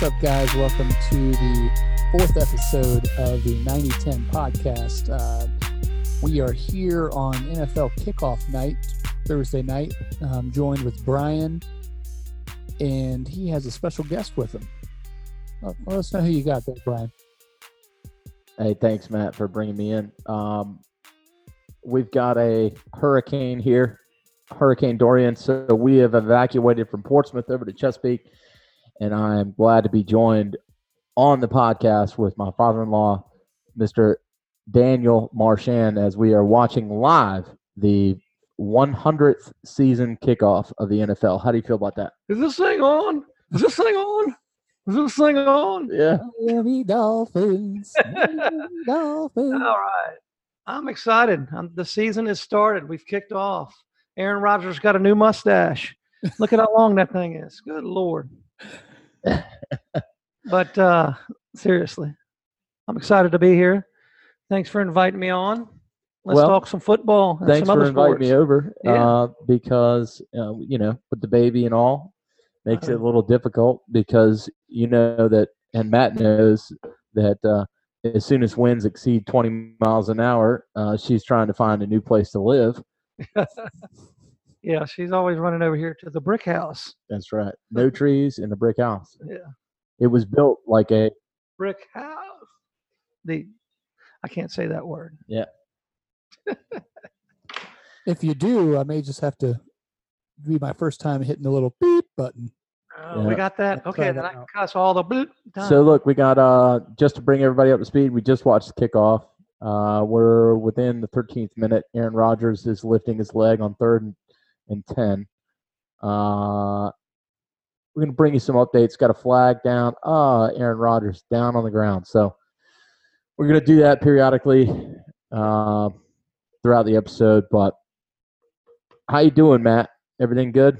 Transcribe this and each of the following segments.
What's up, guys? Welcome to the fourth episode of the 9010 podcast. Uh, we are here on NFL kickoff night, Thursday night. Joined with Brian, and he has a special guest with him. Well, let us know who you got there, Brian. Hey, thanks, Matt, for bringing me in. Um, we've got a hurricane here, Hurricane Dorian. So we have evacuated from Portsmouth over to Chesapeake, and I'm glad to be joined on the podcast with my father-in-law, Mr. Daniel Marchand, as we are watching live the 100th season kickoff of the NFL. How do you feel about that? Is this thing on? Is this thing on? Is this thing on? Yeah. Miami Dolphins. Miami Dolphins. All right. I'm excited. Um the season has started. We've kicked off. Aaron Rodgers got a new mustache. Look at how long that thing is. Good Lord. But uh, seriously, I'm excited to be here. Thanks for inviting me on. Let's Well, talk some football and Thanks some for inviting sports. me over. Yeah. Uh, because uh, you know, with the baby and all, makes it a Uh-huh. little difficult because you know that, and Matt knows that uh, as soon as winds exceed 20 miles an hour, uh, she's trying to find a new place to live. yeah, she's always running over here to the brick house. That's right. No trees in the brick house. Yeah. It was built like a Brick house. The I can't say that word. Yeah. if you do, I may just have to be my first time hitting the little beep button. Oh, we got that. I'll Okay, then I can cuss all the bloop time. So look, we got uh just to bring everybody up to speed. We just watched the kickoff. Uh, we're within the 13th minute. Aaron Rodgers is lifting his leg on third and, and 10. Uh, we're gonna bring you some updates. Got a flag down. Ah, Aaron Rodgers down on the ground. So we're gonna do that periodically uh, throughout the episode. But how you doing, Matt? Everything good?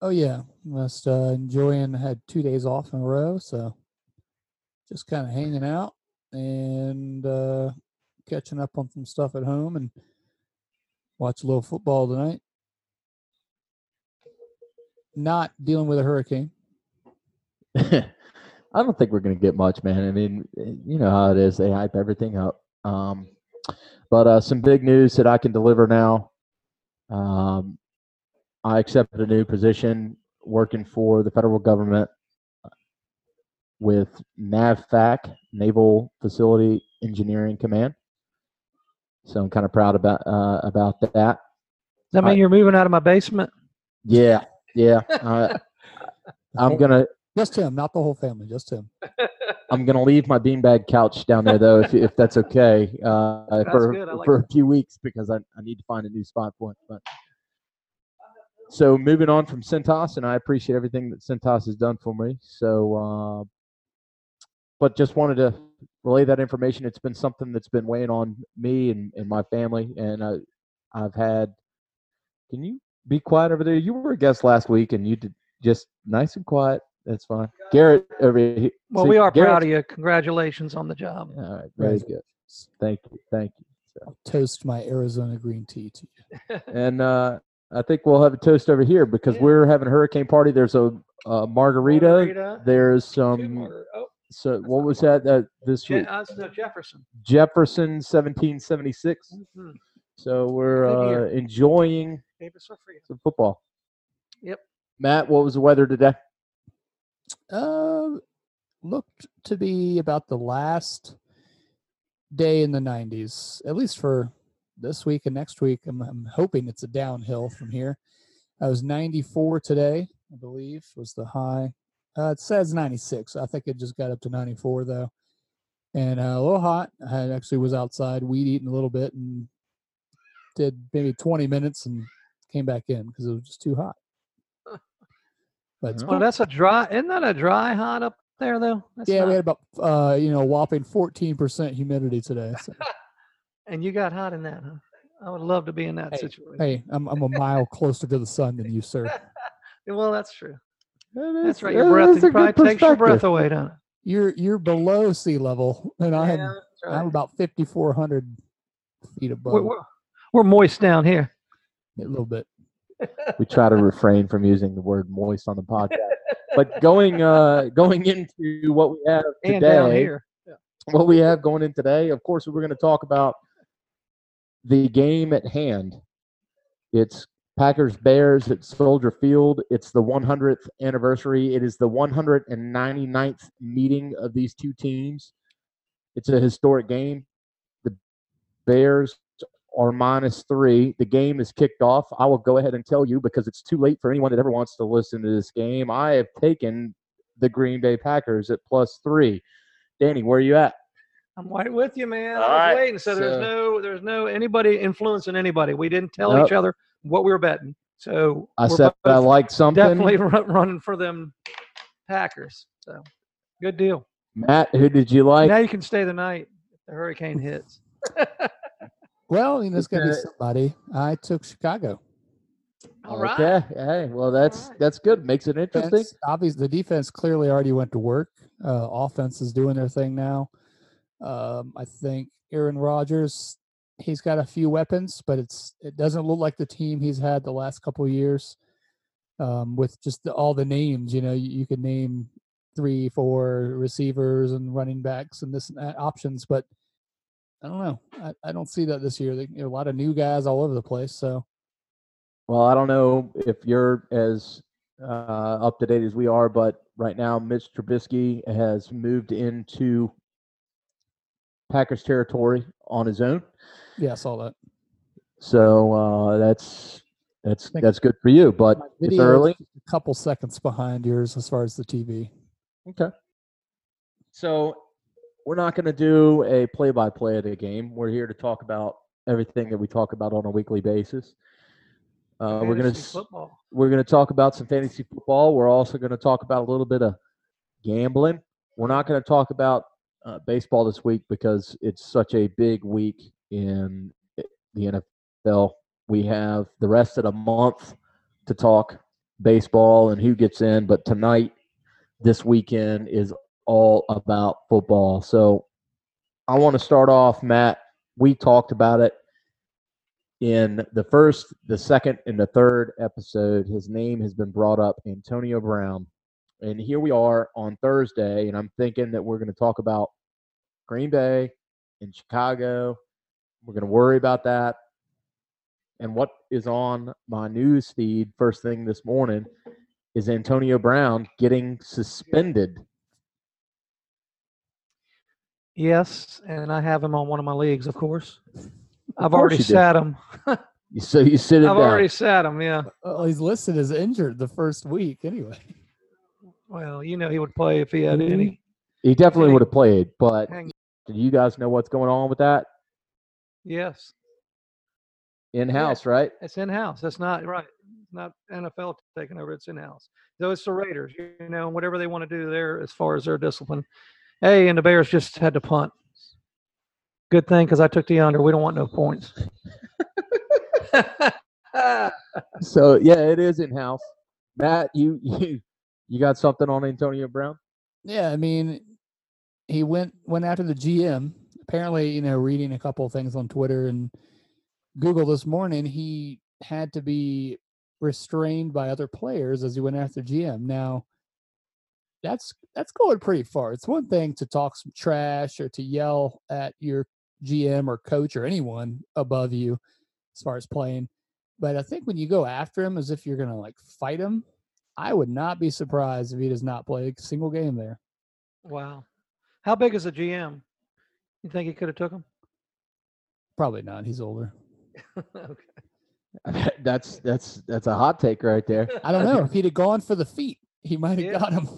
Oh yeah, just uh, enjoying. Had two days off in a row, so just kind of hanging out and uh, catching up on some stuff at home and watch a little football tonight. Not dealing with a hurricane. I don't think we're going to get much, man. I mean, you know how it is. They hype everything up. Um, but uh, some big news that I can deliver now. Um, I accepted a new position working for the federal government with NAVFAC, Naval Facility Engineering Command. So I'm kind of proud about uh, about that. Does that mean I- you're moving out of my basement? Yeah, yeah. I, I'm gonna Just him, not the whole family, just him. I'm gonna leave my beanbag couch down there though, if if that's okay, uh, for like for a few weeks because I, I need to find a new spot for it. But so moving on from Centos, and I appreciate everything that Centos has done for me. So, uh, but just wanted to relay that information. It's been something that's been weighing on me and, and my family, and I, I've had. Can you be quiet over there? You were a guest last week, and you did just nice and quiet. That's fine. Garrett over here. Well, see, we are proud of you. Congratulations on the job. all right, very good. Thank you, thank you. I'll toast my Arizona green tea to you. And uh, I think we'll have a toast over here because Yeah. we're having a hurricane party. There's a, uh margarita. Margarita, There's two some. oh, So what was that? That this Je- week? uh, it's, uh, Jefferson. Jefferson, 1776. Mhm. So we're uh, enjoying Davis some football. Yep. Matt, what was the weather today? Uh, looked to be about the last day in the 90s, at least for this week and next week. I'm, I'm hoping it's a downhill from here. I was 94 today, I believe, was the high. Uh, it says 96. I think it just got up to 94 though, and uh, a little hot. I actually was outside weed eating a little bit and did maybe 20 minutes and came back in because it was just too hot. But Well, cool. that's a dry. Isn't that a dry hot up there though? That's yeah, not- we had about uh, you know, whopping fourteen percent humidity today. So, and you got hot in that, huh? I would love to be in that Hey, situation. hey, I'm I'm a mile closer to the sun than you, sir. Well, that's true. That That's right. Your breath is a it probably takes your breath away, don't it? You're you're below sea level, and I'm Yeah, that's I'm about fifty four hundred feet above. We're, we're, we're moist down here. a little bit. We try to refrain from using the word moist on the podcast. but going uh going into what we have today, here. what we have going in today, of course, we're going to talk about the game at hand. It's Packers Bears at Soldier Field. It's the 100th anniversary. It is the 199th meeting of these two teams. It's a historic game. The Bears are minus three. The game is kicked off. I will go ahead and tell you because it's too late for anyone that ever wants to listen to this game. I have taken the Green Bay Packers at plus three. Danny, where are you at? I'm right with you, man. All I was right, waiting. So, so- there's no there's no anybody influencing anybody. We didn't tell Nope. each other what we were betting. So I said I like something. definitely run, running for them Packers. So good deal. Matt, who did you like? now you can stay the night if the hurricane hits. Well, you know, it's going to be somebody. I took Chicago. All right. Okay. Hey, well, that's right. that's good. Makes it interesting. Defense, obviously, the defense clearly already went to work. Uh, offense is doing their thing now. Um, I think Aaron Rodgers, he's got a few weapons, but it's it doesn't look like the team he's had the last couple of years. Um, with just the, all the names, you know, you, you could name three, four receivers and running backs and this and that options, but I don't know. I, I don't see that this year. A lot of new guys all over the place. So Well, I don't know if you're as uh, up to date as we are, but right now Mitch Trubisky has moved into Packers territory on his own. Yeah, I saw that. So uh, that's that's that's good for you. But it's early. a couple seconds behind yours as far as the TV. Okay. So we're not going to do a play-by-play of the game. We're here to talk about everything that we talk about on a weekly basis. Uh, we're going to we're going to talk about some fantasy football. We're also going to talk about a little bit of gambling. We're not going to talk about uh, baseball this week because it's such a big week in eh, the NFL. We have the rest of the month to talk baseball and who gets in, but tonight, this weekend, is all about football. So I want to start off, Matt. We talked about it in the first, the second, and the third episode, his name has been brought up, Antonio Brown. And here we are on Thursday, and I'm thinking that we're going to talk about Green Bay and Chicago. We're going to worry about that. And what is on my news feed first thing this morning is Antonio Brown getting suspended. Yes, and I have him on one of my leagues, of course. I've course already you sat him. So you sit him I've down. already sat him. Yeah. Well, he's listed as injured the first week anyway. Well, you know he would play if he had Mm-hmm. any. He definitely Hey. would have played, but do you guys know what's going on with that Yes, in house, right? it's in house. That's not right. It's not NFL taking over. It's in house. So it's the Raiders. You know, and whatever they want to do there as far as their discipline. Hey, and the Bears just had to punt. Good thing because I took the under. We don't want no points. So yeah, it is in house. Matt, you you you got something on Antonio Brown? Yeah, I mean, he went went after the GM. Apparently, you know, reading a couple things on Twitter and Google this morning, he had to be restrained by other players as he went after GM. Now, that's that's going pretty far. It's one thing to talk some trash or to yell at your GM or coach or anyone above you as far as playing. But I think when you go after him as if you're going to like fight him, I would not be surprised if he does not play a single game there. wow. How big is the GM? You think he could have took him? Probably not. He's older. okay. that's that's that's a hot take right there. I don't know. if he'd have gone for the feet, he might have Yeah. got him.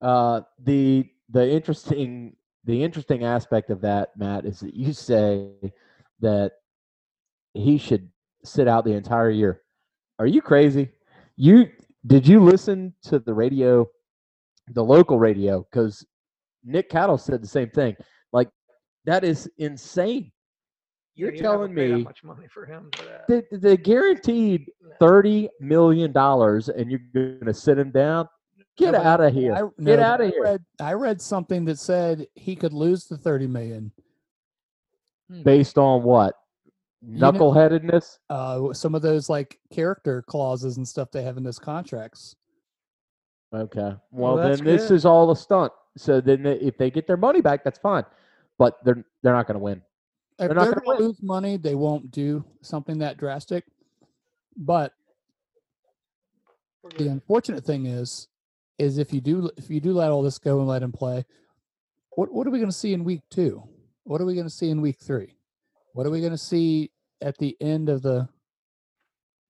Uh, the the interesting the interesting aspect of that, Matt, is that you say that he should sit out the entire year. Are you crazy? You did you listen to the radio, the local radio? Because Nick Cattle said the same thing. Like that is insane. You're Yeah, you telling pay that me much money for him for that. the, the guaranteed thirty million dollars, and you're going to sit him down? Get but out of here! I, Get no, out of I here! Read, I read something that said he could lose the thirty million. Based on what? know- Knuckleheadedness. uh, some of those like character clauses and stuff they have in those contracts. Okay. Well, Well, that's then this is all a stunt. So then they, if they get their money back, that's fine. But they're they're not going to win. If They're they're, going gonna lose money, they won't do something that drastic. But the unfortunate thing is, is if you do if you do let all this go and let him play, what what are we going to see in week two? What are we going to see in week three? What are we going to see at the end of the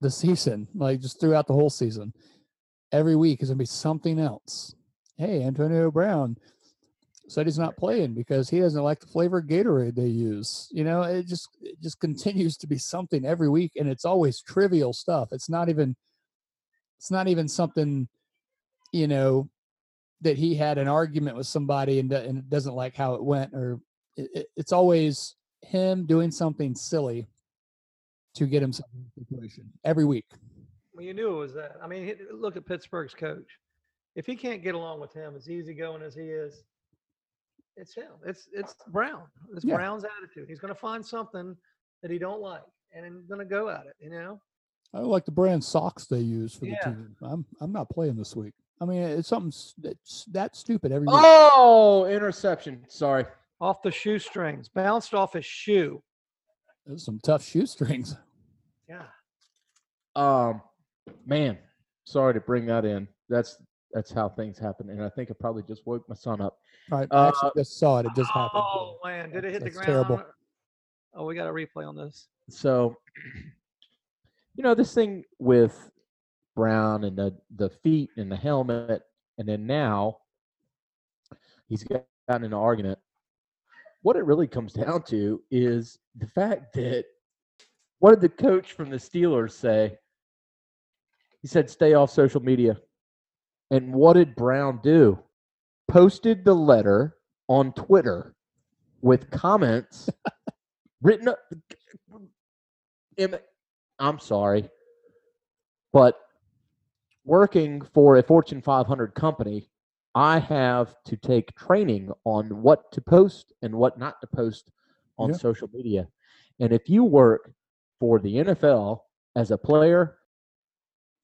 the season? Like just throughout the whole season, every week is going to be something else. Hey, Antonio Brown said he's not playing because he doesn't like the flavor Gatorade they use. You know, it just it just continues to be something every week, and it's always trivial stuff. It's not even it's not even something, you know, that he had an argument with somebody and, and doesn't like how it went, or it- it's always him doing something silly to get himself in a situation every week. Well, you knew it was that. I mean, look at Pittsburgh's coach. If he can't get along with him, as easygoing as he is, it's him. It's it's Brown. It's Yeah. Brown's attitude. He's going to find something that he don't like, and he's going to go at it. You know. I like the brand socks they use for the team. I'm I'm not playing this week. I mean, it's something s- that's that stupid every week. Oh, interception. Sorry. Off the shoestrings, bounced off his shoe. Those some tough shoestrings. Yeah. Um, man, sorry to bring that in. That's that's how things happen, and I think I probably just woke my son up. I Uh, actually just saw it. It just happened. Oh man, did it hit the That's ground? terrible. Oh, we got a replay on this. So, you know, this thing with Brown and the the feet and the helmet, and then now he's gotten in an argument. What it really comes down to is the fact that what did the coach from the Steelers say? He said, "Stay off social media." And what did Brown do? Posted the letter on Twitter with comments written up. I'm sorry, but working for a Fortune 500 company, I have to take training on what to post and what not to post on Yeah. social media. And if you work for the NFL as a player,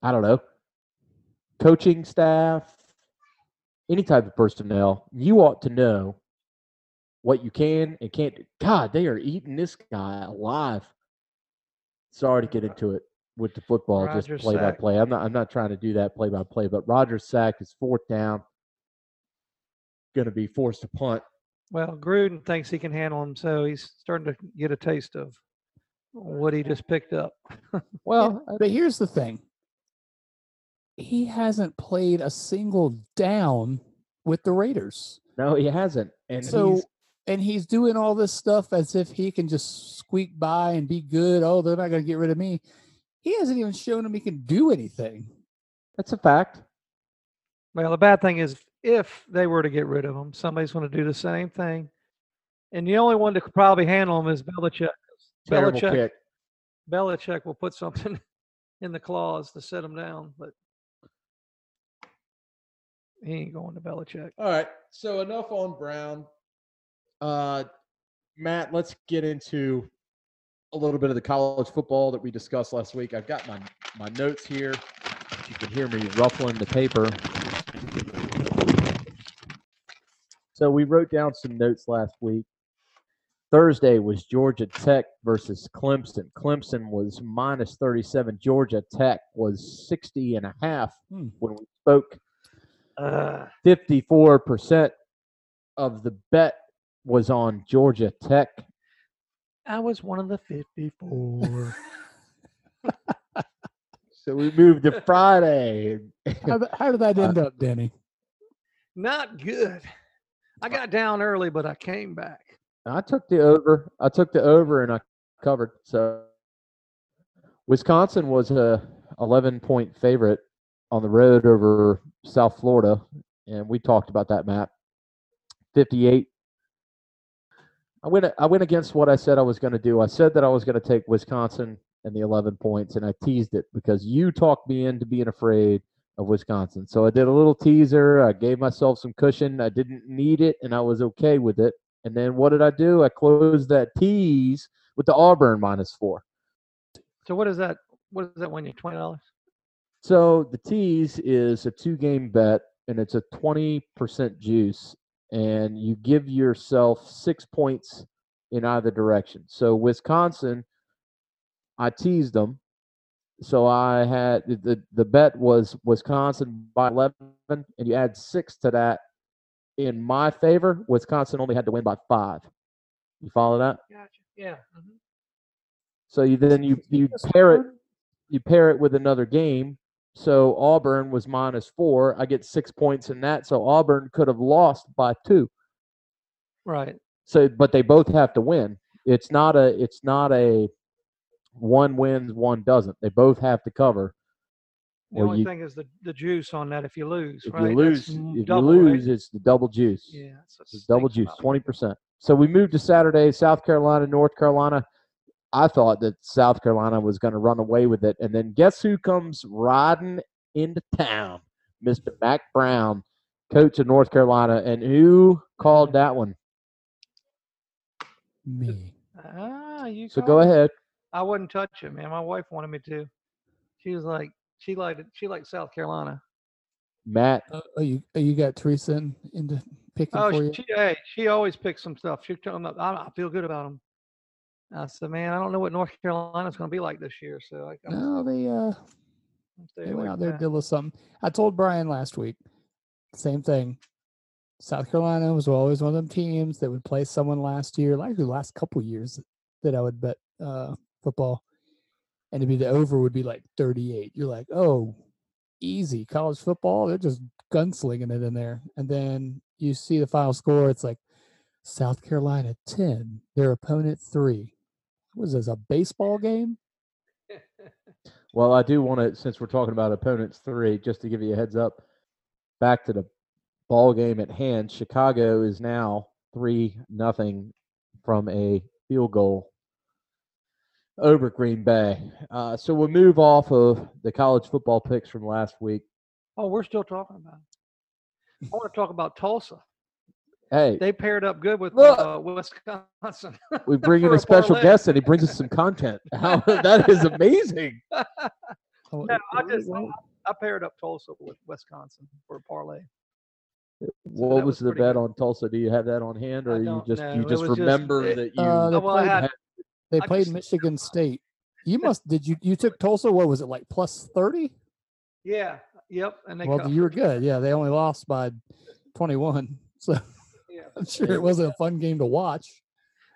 I don't know, coaching staff, any type of personnel, you ought to know what you can and can't do. God, they are eating this guy alive. Sorry to get into it with the football, Roger just play by play. I'm not I'm not trying to do that play by play, but Roger sack is fourth down. Gonna be forced to punt. Well, Gruden thinks he can handle him, so he's starting to get a taste of what he just picked up. Well, But here's the thing. He hasn't played a single down with the Raiders. no, he hasn't. And So he's and he's doing all this stuff as if he can just squeak by and be good. Oh, they're not going to get rid of me. He hasn't even shown him he can do anything. that's a fact. Well, the bad thing is, if they were to get rid of him, somebody's going to do the same thing. And the only one that could probably handle him is Belichick. Terrible Belichick, kick. Belichick will put something in the clause to set him down, but he ain't going to Belichick. All right. So enough on Brown. Uh, Matt, let's get into a little bit of the college football that we discussed last week. I've got my my notes here. You can hear me ruffling the paper. So we wrote down some notes last week. Thursday was Georgia Tech versus Clemson. Clemson was minus 37. Georgia Tech was 60 and a half Hmm. when we spoke. Uh, 54% of the bet was on Georgia Tech. I was one of the 54. So we moved to Friday. How, how did that Uh, end up, Denny? Not good. I got down early, but I came back. I took the over. I took the over and I covered. So Wisconsin was a 11 point favorite on the road over South Florida, and we talked about that, Matt. 58. I went. I went against what I said I was going to do. I said that I was going to take Wisconsin and the 11 points, and I teased it because you talked me into being afraid of Wisconsin. So I did a little teaser. I gave myself some cushion. I didn't need it, and I was okay with it. And then what did I do? I closed that tease with the Auburn minus four. So what is that? What does that win you? Twenty dollars. So the tease is a two game bet and it's a 20% juice and you give yourself six points in either direction. So Wisconsin, I teased them. So I had the, the bet was Wisconsin by 11 and you add six to that in my favor. Wisconsin only had to win by five. You follow that? Gotcha. Yeah. mhm. So you then you you pair it you pair it with another game. So Auburn was minus four. I get six points in that. So Auburn could have lost by two. Right. So, but they both have to win. It's not a. It's not a. One wins, one doesn't. They both have to cover. The only you- thing is the, the juice on that if you lose. If right? you lose, m- if double, you right? lose, it's the double juice. Yeah. It's double juice, twenty percent. So we moved to Saturday, South Carolina, North Carolina. I thought that South Carolina was going to run away with it, and then guess who comes riding into town? Mr. Mack Brown, coach of North Carolina, and who called that one? Me. Ah, you. So go called it. ahead. I wouldn't touch it, man. My wife wanted me to. She was like, she liked it. She liked South Carolina. Matt, Uh, oh, you oh, you got Teresa in, into picking Oh, for you. she, hey, she always picks some stuff. She told me, I, I feel good about them. I said, man, I don't know what North Carolina's going to be like this year. So I, I'm, no, they uh, they went like out there did a little something. I told Brian last week, same thing. South Carolina was always one of them teams that would play someone last year, like the last couple years that I would bet uh, football, and to be the over would be like 38. You're like, oh, easy college football. They're just gunslinging it in there, and then you see the final score. It's like South Carolina 10, their opponent 3 was this a baseball game? well, I do want to, since we're talking about opponents three, just to give you a heads up, back to the ball game at hand. Chicago is now three nothing from a field goal over Green Bay. Uh, so we'll move off of the college football picks from last week. Oh, we're still talking about it. I want to talk about Tulsa. Hey, They paired up good with Look. uh, Wisconsin. we bring in for a special parlay. guest and he brings us some content. How, that is amazing. No, I just went- I paired up Tulsa with Wisconsin for a parlay. What that was was the bet good. on Tulsa? Do you have that on hand, or you just know. you just was just- remember that you? Uh, they Oh, well, played had- had- They played just- Michigan State. You must did you you took Tulsa? What was it like plus thirty? Yeah. Yep. And they Well, covered. you were good. Yeah, they only lost by twenty one. So Yeah. I'm sure it wasn't a fun game to watch.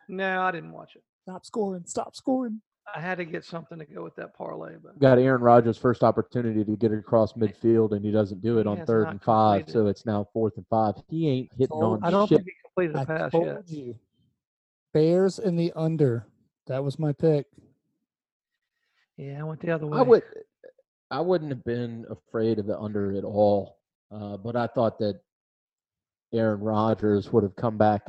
No, I didn't watch it. Stop scoring! Stop scoring! I had to get something to go with that parlay, but got Aaron Rodgers' first opportunity to get it across midfield, and he doesn't do it He on third and five, completed. so it's now fourth and five. He ain't hitting told on I don't shit. think he completed the pass told yet. you. Bears in the under. That was my pick. Yeah, I went the other way. I would, I wouldn't have been afraid of the under at all, uh, but I thought that Aaron Rodgers would have come back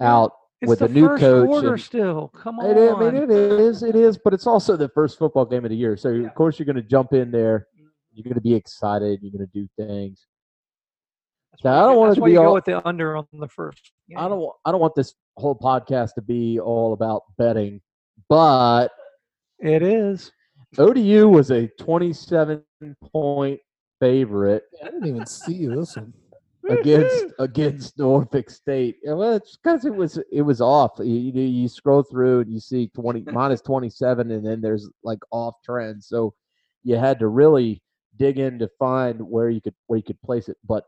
out it's with the a new first coach. quarter and- still. Come on. It is, I mean, it is, it is, but it's also the first football game of the year. So Yeah. of course you're going to jump in there. You're going to be excited. You're going to do things. That's Now, I don't want to why be you go all- with the under on the first. I don't, I don't want this whole podcast to be all about betting, but It is. ODU was a 27 point favorite I didn't even see this one. Against against Norfolk State. Well, it's because it was it was off. You, you, you scroll through and you see 20 minus 27, and then there's like off trends. So you had to really dig in to find where you could where you could place it. But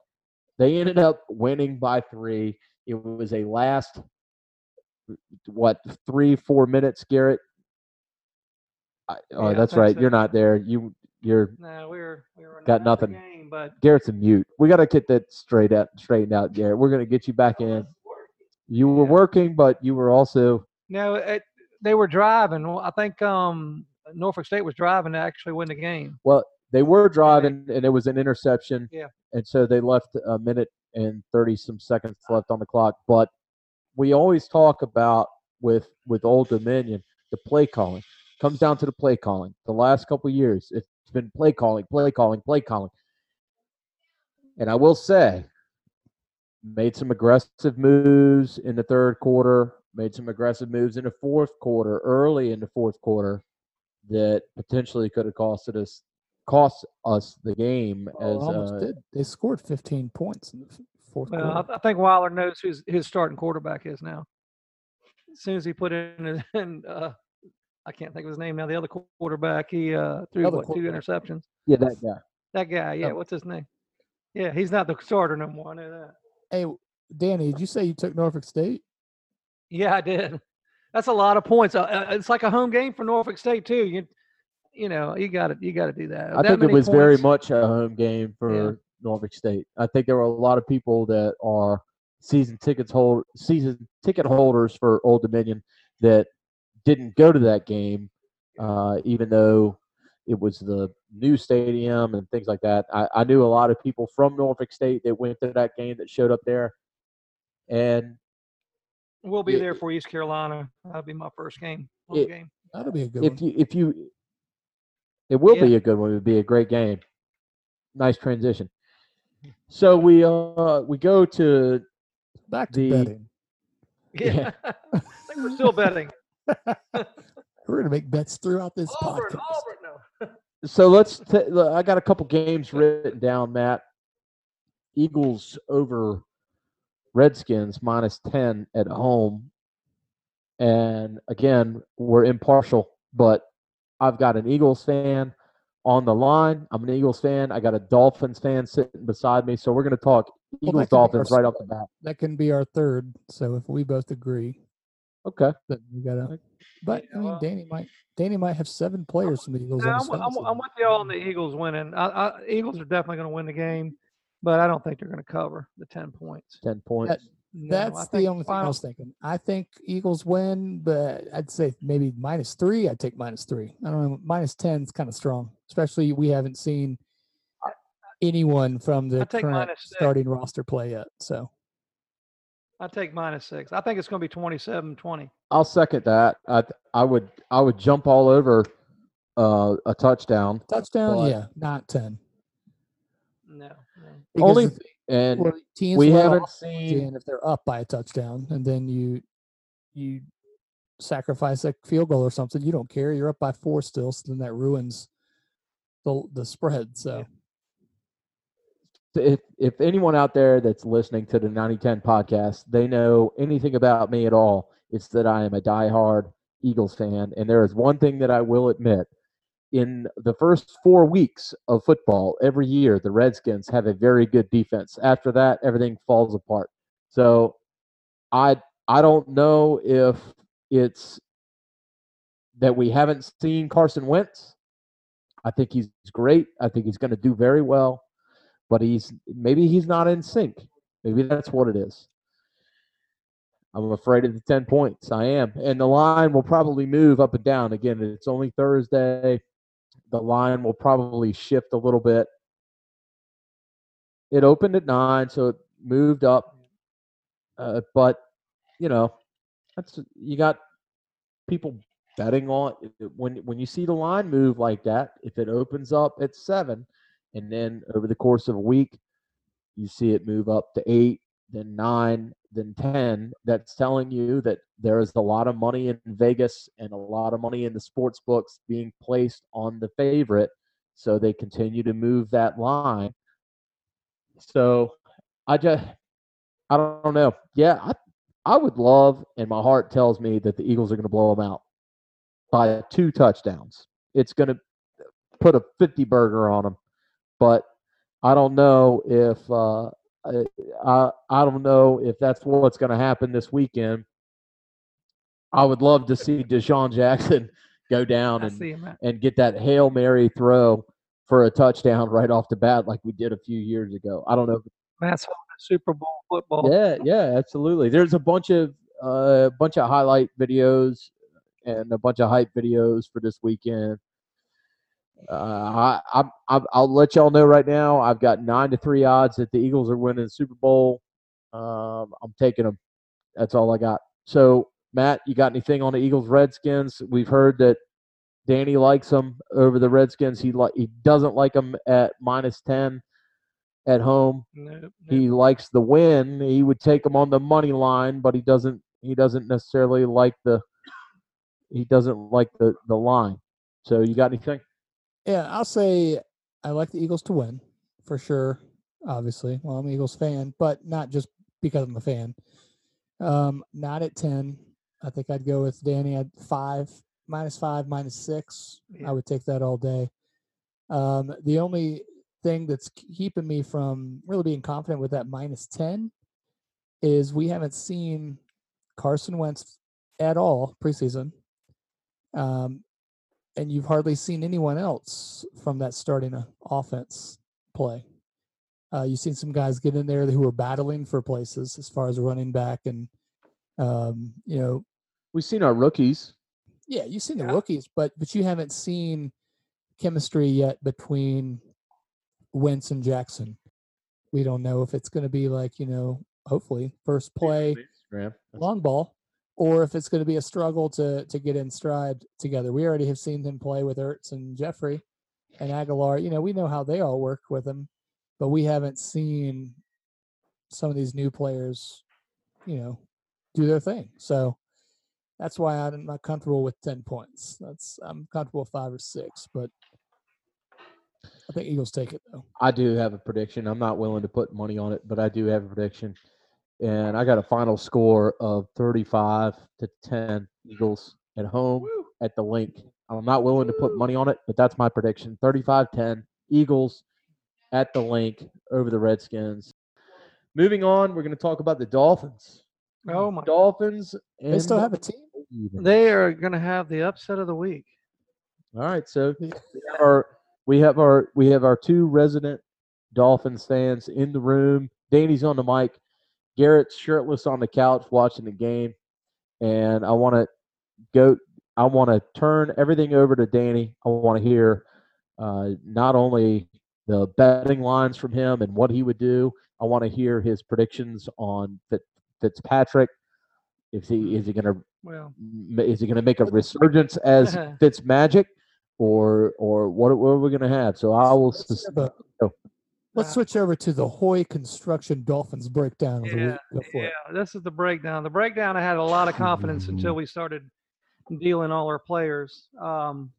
they ended up winning by three. It was a last what three four minutes, Garrett. I, oh, Yeah, that's right. so. You're not there. You you're No, we were we were Got nothing. Game, but Garrett's a mute. We got to get that straight out, straightened out, Garrett. We're gonna get you back in. You were Yeah. working, but you were also no, it, they were driving. I think um, Norfolk State was driving to actually win the game. well. They were driving, and it was an interception. Yeah. And so they left a minute and thirty some seconds left on the clock. But we always talk about with with Old Dominion the play calling comes down to the play calling. The last couple years, it's been play calling, play calling, play calling. And I will say, made some aggressive moves in the third quarter, made some aggressive moves in the fourth quarter, early in the fourth quarter, that potentially could have costed us cost us the game. Well, as almost uh, did. They scored 15 points in the fourth Well, I, quarter. I think Wilder knows who his starting quarterback is now. As soon as he put in, his- in uh, I can't think of his name now. The other quarterback, he uh, threw what two interceptions. yeah, that guy. That guy, yeah. Oh. What's his name? Yeah, he's not the starter no more. I know that. Hey, Danny, did you say you took Norfolk State? Yeah, I did. That's a lot of points. Uh, uh, it's like a home game for Norfolk State too. You, you know, you got to you got to do that. I That think it was very much a home game for Norfolk State. I think there were a lot of people that are season tickets hold season ticket holders for Old Dominion that didn't go to that game, uh, even though it was the new stadium and things like that. I, I knew a lot of people from Norfolk State that went to that game that showed up there, and We'll be Yeah, there for East Carolina. That'll be my first game. It- game. That'll be a good if one. you if you it will Yeah. be a good one. It would be a great game. Nice transition. So we uh we go to Back to the- betting. Yeah, I think we're still betting. We're gonna make bets throughout this Auburn, podcast. Auburn, no. So let's t- I got a couple games written down, Matt. Eagles over Redskins minus 10 at home. And again, we're impartial, but I've got an Eagles fan on the line. I'm an Eagles fan. I got a Dolphins fan sitting beside me. So we're going to talk Eagles could our Dolphins right off the bat. That can be our third. So if we both agree, Okay. then we gotta. But I mean, uh Danny might. Danny might have seven players from the Eagles No, on I'm, with- I'm, I'm with y'all on the Eagles winning. I, I, Eagles are definitely going to win the game, but I don't think they're going to cover the ten points. 10 points. No, That's think the only thing I was thinking. I think Eagles win, but I'd say maybe minus three. I'd take minus three. I don't know. Minus ten is kind of strong, especially we haven't seen anyone from the current minus starting roster play yet. So I take minus six. I think it's going to be 27-20. I'll second that. I I would I would jump all over uh, a touchdown. touchdown, But- yeah, not ten. No, no. Only- if- And well, teams we haven't seen if they're up by a touchdown, and then you you sacrifice a field goal or something. You don't care. You're up by four still, so then that ruins the the spread. So if if anyone out there that's listening to the 9010 podcast, they know anything about me at all, it's that I am a diehard Eagles fan. And there is one thing that I will admit. In the first four weeks of football, every year the Redskins have a very good defense. After that, everything falls apart. So I I don't know if it's that we haven't seen Carson Wentz. I think he's great. I think he's going to do very well but he's maybe he's not in sync. Maybe that's what it is. I'm afraid of the 10 points. I am. And the line will probably move up and down. Again, it's only Thursday. The line will probably shift a little bit. It opened at nine, so it moved up. Uh, but, you know, that's you got people betting on when when you see the line move like that, if it opens up at seven, and then over the course of a week you see it move up to eight then nine then ten. That's telling you that there is a lot of money in vegas and a lot of money in the sports books being placed on the favorite so they continue to move that line. So i just i don't know. Yeah i, I would love and my heart tells me that the eagles are going to blow them out by two touchdowns. It's going to put a 50 burger on them but I don't know if uh, I, I don't know if that's what's going to happen this weekend. I would love to see DeSean Jackson go down and, him. and get that hail mary throw for a touchdown right off the bat, like we did a few years ago. I don't know. That's Super Bowl football. Yeah, yeah, absolutely. There's a bunch of a uh, bunch of highlight videos and a bunch of hype videos for this weekend. Uh, I, I, I'll let y'all know right now. I've got nine to three odds that the Eagles are winning the Super Bowl. Um, I'm taking them. That's all I got. So, Matt, you got anything on the Eagles Redskins? We've heard that Danny likes them over the Redskins. He like he doesn't like them at minus ten at home. Nope, nope. He likes the win. He would take them on the money line, but he doesn't he doesn't necessarily like the he doesn't like the the line. So you got anything? Yeah, I'll say I like the Eagles to win for sure. Obviously, well, I'm an Eagles fan, but not just because I'm a fan. Um, not at ten. I think I'd go with Danny at five, minus five, minus six. Yeah. I would take that all day. Um, the only thing that's keeping me from really being confident with that minus ten is we haven't seen Carson Wentz at all preseason. Um, and you've hardly seen anyone else from that starting uh, offense play. Uh, you've seen some guys get in there who are battling for places as far as running back and, um, you know, We've seen our rookies. yeah, you've seen the Yeah. rookies, but but you haven't seen chemistry yet between Wentz and Jackson. We don't know if it's going to be like you know, hopefully first play long ball, or if it's going to be a struggle to to get in stride together. We already have seen him play with Ertz and Jeffery and Agholor. You know, we know how they all work with him, but we haven't seen some of these new players, you know, do their thing. So that's why I'm not comfortable with ten points. That's I'm comfortable with five or six, but I think Eagles take it though. I do have a prediction. I'm not willing to put money on it, but I do have a prediction. And I got a final score of 35 to 10 Eagles at home Woo. at the Linc. I'm not willing to put money on it, but that's my prediction. 35 10 Eagles at the Linc over the Redskins. Moving on, we're going to talk about the Dolphins. Oh my! Dolphins. And They still have a team. They are going to have the upset of the week. All right, so we have our we have our we have our two resident Dolphins fans in the room. Danny's on the mic. Garrett's shirtless on the couch watching the game, and I want to go. I want to turn everything over to Danny. I want to hear uh, not only the betting lines from him and what he would do. I want to hear his predictions on Fit, Fitzpatrick. If he is he going to Well, is he going to make a resurgence as Fitz Magic, or or what, what are we going to have? So I will. Let's, have a- oh. Let's switch over to the Hoy Construction Dolphins breakdown of the Yeah, yeah, this is the breakdown. The breakdown. I had a lot of confidence until we started dealing all our players. Um,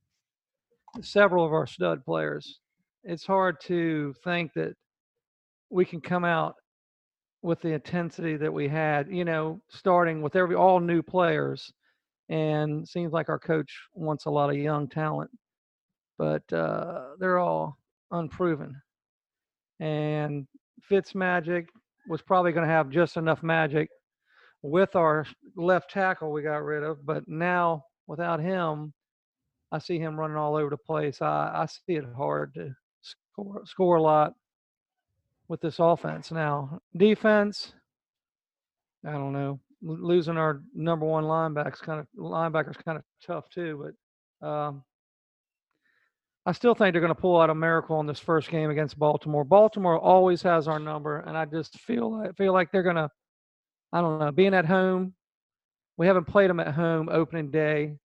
several of our stud players. It's hard to think that we can come out with the intensity that we had. You know, starting with every all new players, and seems like our coach wants a lot of young talent, but uh, they're all unproven. And Fitz Magic was probably going to have just enough magic with our left tackle we got rid of, but now without him, I see him running all over the place. I, I see it hard to score score a lot with this offense now. Defense, I don't know. Losing our number one linebacks kind of linebackers kind of tough too, but um, I still think they're going to pull out a miracle in this first game against Baltimore. Baltimore always has our number, and I just feel like, feel like they're going to. I don't know. Being at home, we haven't played them at home opening day.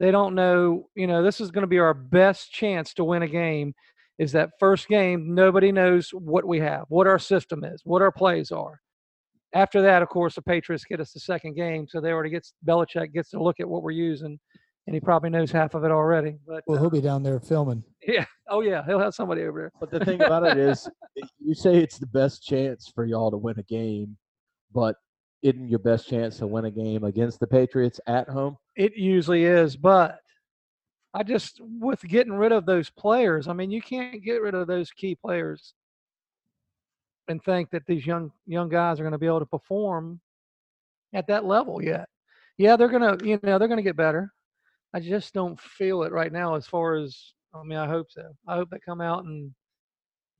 They don't know. You know, this is going to be our best chance to win a game. Is that first game? Nobody knows what we have, what our system is, what our plays are. After that, of course, the Patriots get us the second game, so they already gets Belichick gets to look at what we're using, and he probably knows half of it already. But Well, uh, he'll be down there filming. yeah, oh yeah, he'll have somebody over there. But the thing about it is, you say it's the best chance for y'all to win a game, but isn't your best chance to win a game against the Patriots at home? It usually is, but I just with getting rid of those players. I mean, you can't get rid of those key players and think that these young young guys are going to be able to perform at that level yet. Yeah, they're gonna, you know, they're gonna get better. I just don't feel it right now. As far as, I mean, I hope so. I hope they come out and,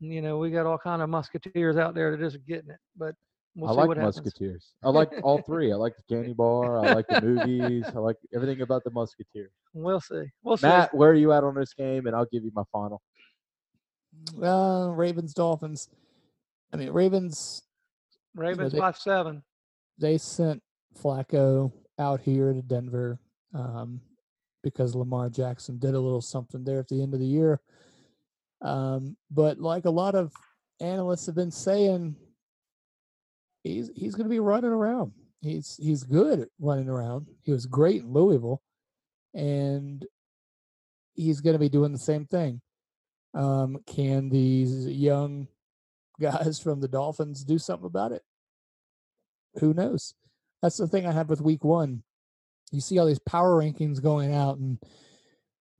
you know, we got all kind of musketeers out there that just getting it. But we'll I see like what happens. Musketeers. I like all three. I like the candy bar. I like the movies. I like everything about the Musketeers. We'll see. We'll see. Matt, where are you at on this game? And I'll give you my final. Uh, Ravens, Dolphins. I mean, Ravens. Ravens they- by seven. They sent Flacco out here to Denver um, because Lamar Jackson did a little something there at the end of the year. Um, but like a lot of analysts have been saying, he's he's going to be running around. He's he's good at running around. He was great in Louisville, and he's going to be doing the same thing. Um, can these young guys from the Dolphins do something about it? Who knows? That's the thing I have with Week One. You see all these power rankings going out, and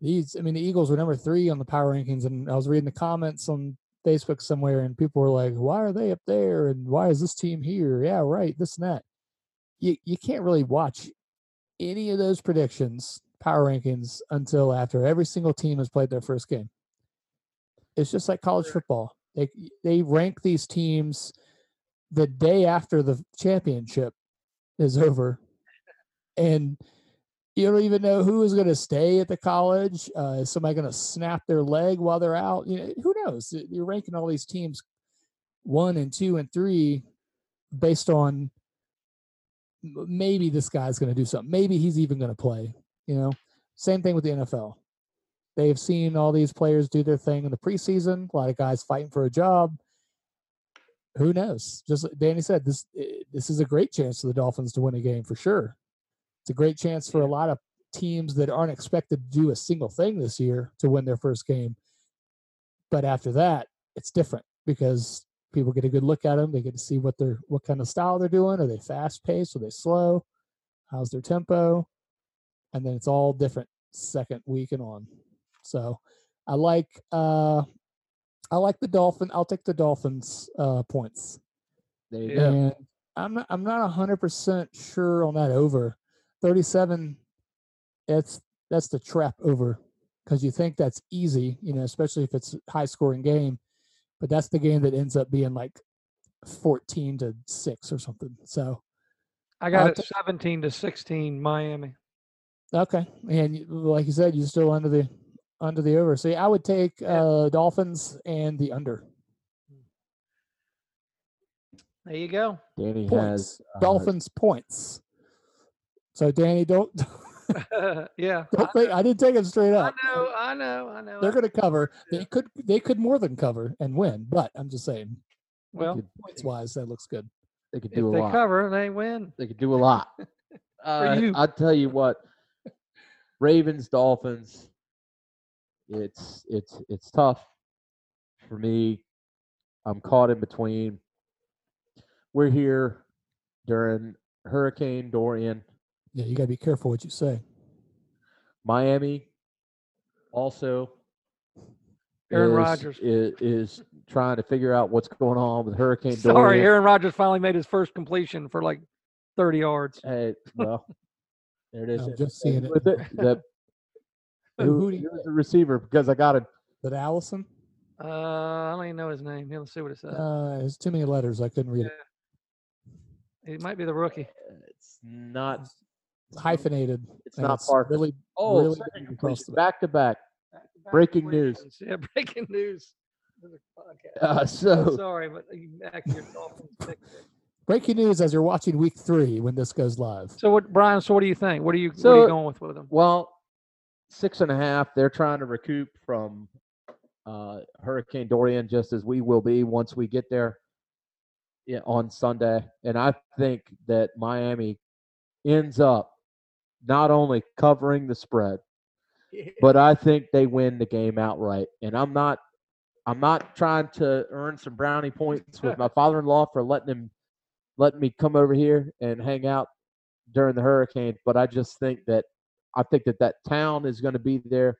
these. I mean, the Eagles were number three on the power rankings, and I was reading the comments on Facebook somewhere, and people were like, "Why are they up there? And why is this team here? Yeah, right. This and that." You you can't really watch any of those predictions, power rankings, until after every single team has played their first game. It's just like college football. They they rank these teams the day after the championship is over, and you don't even know who is going to stay at the college. Uh, is somebody going to snap their leg while they're out? You know, who knows? You're ranking all these teams one and two and three based on maybe this guy's going to do something. Maybe he's even going to play. You know, same thing with the NFL. They've seen all these players do their thing in the preseason. A lot of guys fighting for a job. Who knows? Just like Danny said, this eh, this is a great chance for the Dolphins to win a game for sure. It's a great chance for a lot of teams that aren't expected to do a single thing this year to win their first game. But after that, it's different because people get a good look at them. They get to see what they're what kind of style they're doing. Are they fast paced? Are they slow? How's their tempo? And then it's all different second week and on. So I like uh I like the Dolphin. I'll take the Dolphins uh points. There you Yeah. go. I'm not I'm not hundred percent sure on that over. Thirty seven it's that's the trap over because you think that's easy, you know, especially if it's a high scoring game. But that's the game that ends up being like fourteen to six or something. So I got I'll it 17 to 16 Miami. okay. And like you said, you're still under the under the over. See, I would take Yeah. uh Dolphins and the under. There you go. Danny Points. has uh, Dolphins points. So Danny, don't yeah. don't think I didn't take them straight up. I know, I know, I know. They're going to cover. They could they could more than cover and win, but I'm just saying well, points wise that looks good. They could if do a lot. they lot. cover, they win. They could do a lot. Uh. I'll tell you what. Ravens, Dolphins. It's it's it's tough for me. I'm caught in between. We're here during Hurricane Dorian. Yeah, you got to be careful what you say. Miami also Aaron is, Rodgers. is, is trying to figure out what's going on with Hurricane Sorry, Dorian. Aaron Rodgers finally made his first completion for like 30 yards. Hey, well, there it is. I'm just seeing it. it. The, Who- who, who do you who's the receiver? Because I got it. But Allison, Uh, I don't even know his name. Here, let's see what it says. uh, there's too many letters. I couldn't read it. It might be the rookie. It's not. It's hyphenated. It's and not Parker. Really, Oh, really second big across completion, the- back to back. Back-to-back Breaking news. Yeah, breaking news. This is a podcast. Uh, I'm sorry, but you back your Dolphins breaking news as you're watching week three when this goes live. So what, Brian? So what do you think? What are you? what are you going with with them? well, six and a half. They're trying to recoup from uh, Hurricane Dorian, just as we will be once we get there. Yeah, on Sunday, and I think that Miami ends up not only covering the spread, but I think they win the game outright. And I'm not I'm not trying to earn some brownie points with my father-in-law for letting him letting me come over here and hang out during the hurricane, but I just think that I think that that town is going to be there.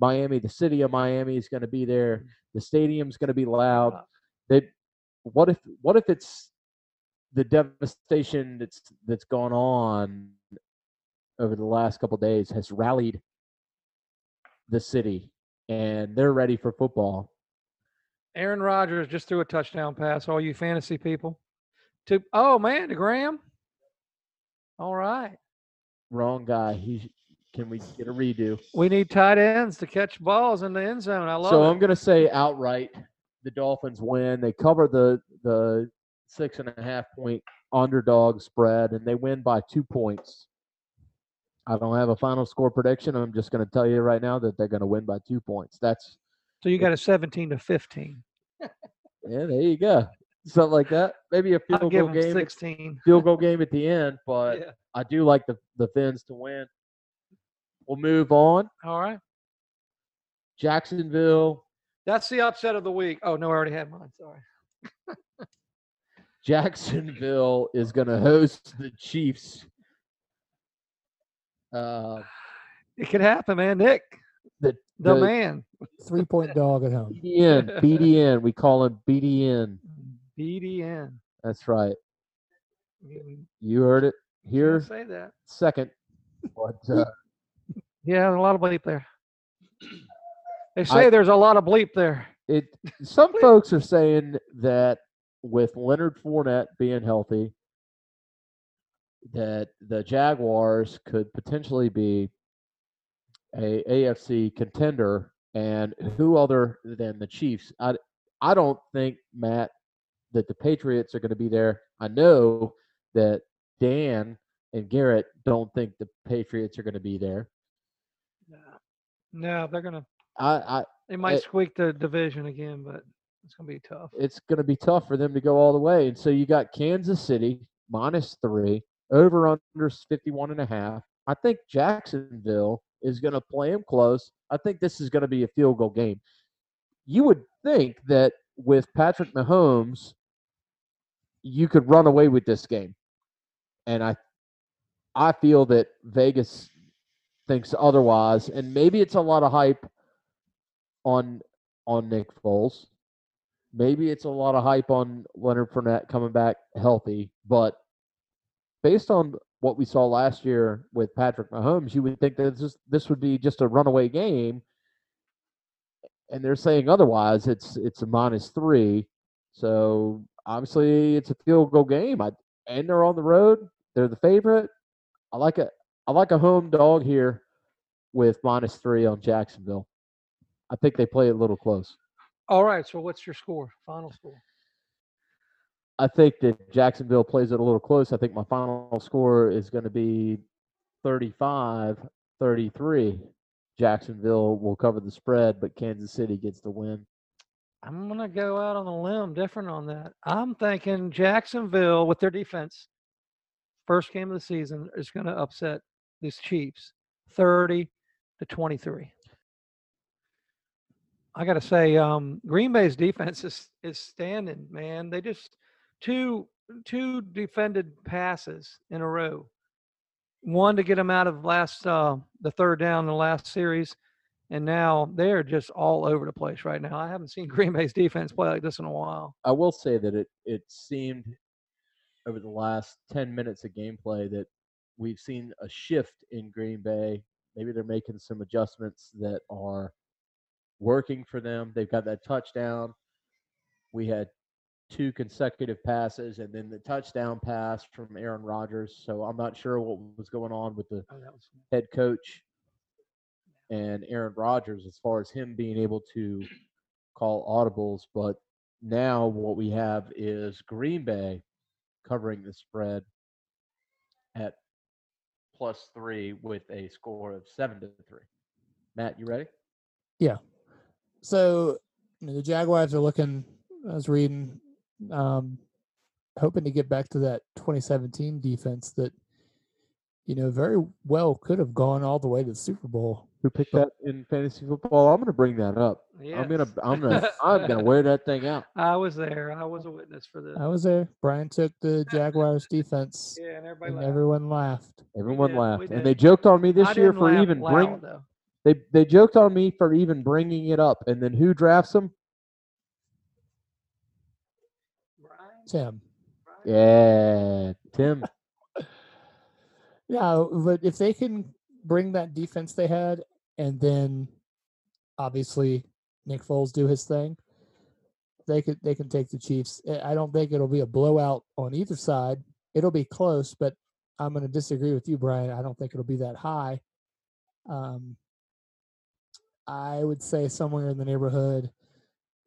Miami, the city of Miami is going to be there. Mm. The stadium's going to be loud. They what if what if it's the devastation that's that's gone on over the last couple days has rallied the city and they're ready for football. Aaron Rodgers just threw a touchdown pass. All you fantasy people. To oh man, to Graham. All right. Wrong guy. He can we get a redo? We need tight ends to catch balls in the end zone. I love So it. I'm gonna say outright the Dolphins win. They cover the the six and a half point underdog spread and they win by two points. I don't have a final score prediction. I'm just gonna tell you right now that they're gonna win by two points. That's so you got a 17 to 15. yeah, there you go. something like that. Maybe a I'll field give goal game. at- 16. Field goal game at the end, but Yeah. I do like the the Finns to win. We'll move on. All right. Jacksonville. That's the upset of the week. Oh, no, I already had mine. Sorry. Jacksonville is going to host the Chiefs. Uh, It could happen, man. Nick, the the, the man. Three point dog at home. BDN, BDN. We call him BDN. BDN. That's right. You You heard it here say that. second. But uh, Yeah, a lot of bleep there. They say there's a lot of bleep there. it some folks are saying that with Leonard Fournette being healthy, that the Jaguars could potentially be a AFC contender, and who other than the Chiefs? I I don't think Matt that the Patriots are going to be there. I know that Dan and Garrett don't think the Patriots are going to be there. No, they're gonna. I, I They might Eh, squeak the division again, but it's gonna be tough. it's going to be tough for them to go all the way. And so you got Kansas City minus three, over under 51 and a half. I think Jacksonville is going to play them close. I think this is going to be a field goal game. You would think that with Patrick Mahomes, you could run away with this game. And I I feel that Vegas thinks otherwise. And maybe it's a lot of hype on on Nick Foles. Maybe it's a lot of hype on Leonard Fournette coming back healthy, but based on what we saw last year with Patrick Mahomes, you would think that this this would be just a runaway game. And they're saying otherwise. It's it's a minus three, so obviously it's a field goal game. I, and they're on the road. They're the favorite. I like a I like a home dog here with minus three on Jacksonville. I think they play it a little close. All right. So what's your score? Final score? I think that Jacksonville plays it a little close. I think my final score is going to be 35 33. Jacksonville will cover the spread, but Kansas City gets the win. I'm gonna go out on a limb, different on that. I'm thinking Jacksonville with their defense, first game of the season, is gonna upset these Chiefs, 30 to 23. I gotta say, um, Green Bay's defense is is standing, man. They just two two defended passes in a row. One to get them out of last uh, the third down in the last series, and now they're just all over the place right now. I haven't seen Green Bay's defense play like this in a while. I will say that it it seemed over the last 10 minutes of gameplay that we've seen a shift in Green Bay. Maybe they're making some adjustments that are working for them. They've got that touchdown. We had two consecutive passes and then the touchdown pass from Aaron Rodgers. So I'm not sure what was going on with the Oh, was head coach and Aaron Rodgers as far as him being able to call audibles. But now what we have is Green Bay covering the spread at plus three with a score of seven to three. Matt, you ready? Yeah. So you know, the Jaguars are looking. I was reading, um, hoping to get back to that 2017 defense that, you know, very well could have gone all the way to the Super Bowl. Who picked that in fantasy football? I'm going to bring that up. I'm gonna, I'm gonna, I'm gonna wear that thing out. I was there. I was a witness for this. I was there. Brian took the Jaguars defense, yeah, and everybody and laughed. everyone laughed. Everyone did, laughed, and they joked on me this I year for even loud, bring. though. They they joked on me for even bringing it up, and then who drafts them? Tim. Yeah, Tim. Yeah, but if they can bring that defense they had, and then obviously Nick Foles do his thing, they could they can take the Chiefs. I I don't think it'll be a blowout on either side. It'll be close, but I'm going to disagree with you, Brian. I don't think it'll be that high. Um, I would say somewhere in the neighborhood,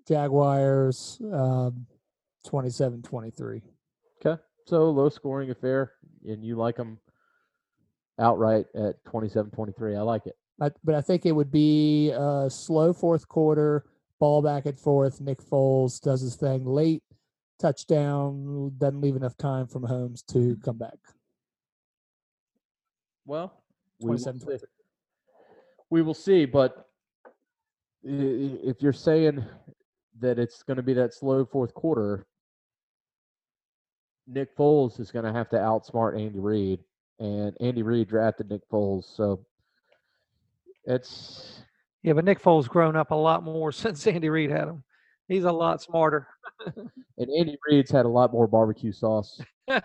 Jaguars, um, 27-23. Okay, so low scoring affair, and you like them outright at 27-23. I like it. I, but I think it would be a slow fourth quarter, ball back and forth. Nick Foles does his thing late, touchdown doesn't leave enough time for Mahomes to come back. Well, we will see. We will see, but if you're saying that it's going to be that slow fourth quarter, Nick Foles is going to have to outsmart Andy Reid, and Andy Reid drafted Nick Foles, so it's Yeah, but Nick Foles grown up a lot more since Andy Reid had him. He's a lot smarter. and Andy Reid's had a lot more barbecue sauce. since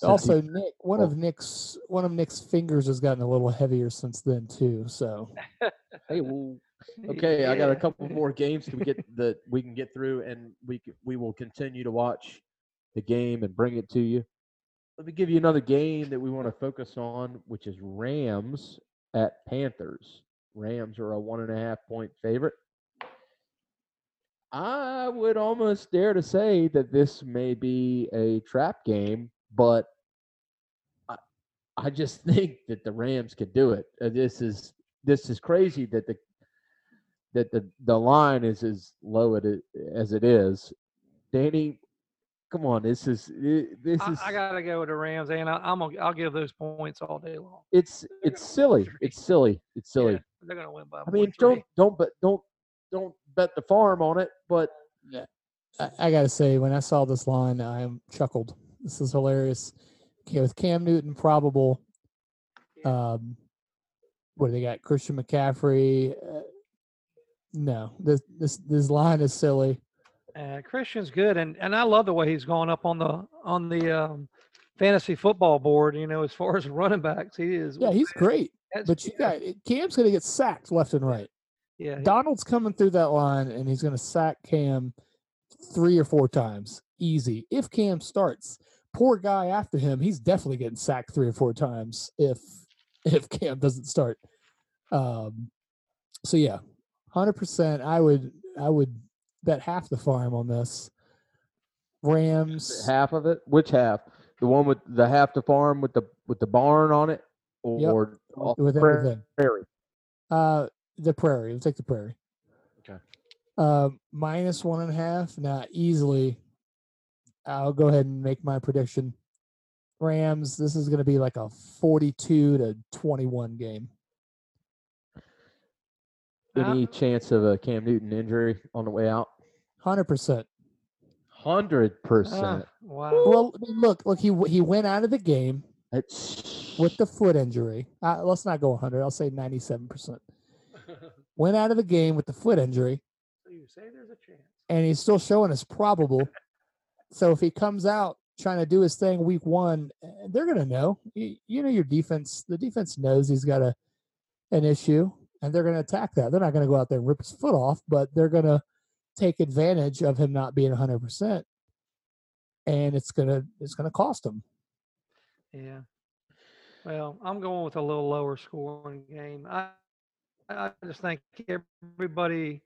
he- Also, Nick, one Oh. of Nick's one of Nick's fingers has gotten a little heavier since then too. So hey, well, Okay, I got a couple more games to get that we can get through, and we we will continue to watch the game and bring it to you. Let me give you another game that we want to focus on, which is Rams at Panthers. Rams are a one and a half point favorite. I would almost dare to say that this may be a trap game, but I, I just think that the Rams could do it. Uh, this is this is crazy that the that the the line is as low it, as it is. Danny, come on, this is this is I gotta go with the Rams, and I, I'm gonna I'll give those points all day long. it's they're it's silly. It's silly. It's silly. Yeah, they're gonna win by. I mean, than don't three. don't bet don't don't bet the farm on it, but I, I gotta say, when I saw this line, I chuckled. This is hilarious. Okay, with Cam Newton probable, um, what do they got? Christian McCaffrey. Uh, no, this this this line is silly. Uh, Christian's good, and and I love the way he's going up on the on the um, fantasy football board. You know, as far as running backs, he is. Yeah, he's great, that's- but you yeah, got Cam's gonna get sacked left and right. yeah, he- Donald's coming through that line, and he's gonna sack Cam three or four times, easy. If Cam starts, poor guy after him, he's definitely getting sacked three or four times if if Cam doesn't start. Um, so yeah, hundred percent. I would I would bet half the farm on this. Rams. half of it. Which half? The one with the half the farm with the with the barn on it, or off with pra- everything. prairie? Uh, the prairie. We'll take the prairie. Okay. Uh, minus one and a half. Not easily. I'll go ahead and make my prediction. Rams. This is going to be like a forty-two to twenty-one game. Uh, Any chance of a Cam Newton injury on the way out? Hundred percent. Hundred ah, percent. wow. Well, I mean, look, look. He he went out of the game It's with the foot injury. Uh, let's not go hundred. I'll say ninety-seven percent. Went out of the game with the foot injury. So you say there's a chance. and he's still showing us probable. So if he comes out trying to do his thing week one, eh, they're gonna know. You, you know your defense. The defense knows he's got a an issue, and they're gonna attack that. They're not gonna go out there and rip his foot off, but they're gonna take advantage of him not being 100 percent, and it's gonna it's gonna cost him. Yeah. Well, I'm going with a little lower scoring game. I I just think everybody,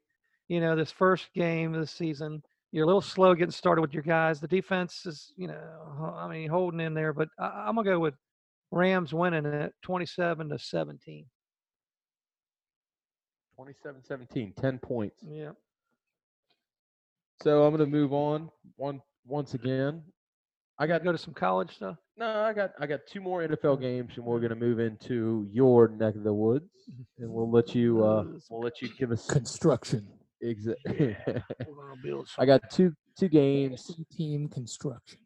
you know, this first game of the season, you're a little slow getting started with your guys. The defense is, you know, I mean, holding in there, but I, I'm gonna go with Rams winning it 27 to 17. 27-17, 10 points. Yeah. So I'm gonna move on one once again. I got to Go to some college stuff. no, I got I got two more NFL games, and we're gonna move into your neck of the woods, and we'll let you uh we'll let you give us Construction, exa- We're gonna build I got two two games. Team construction.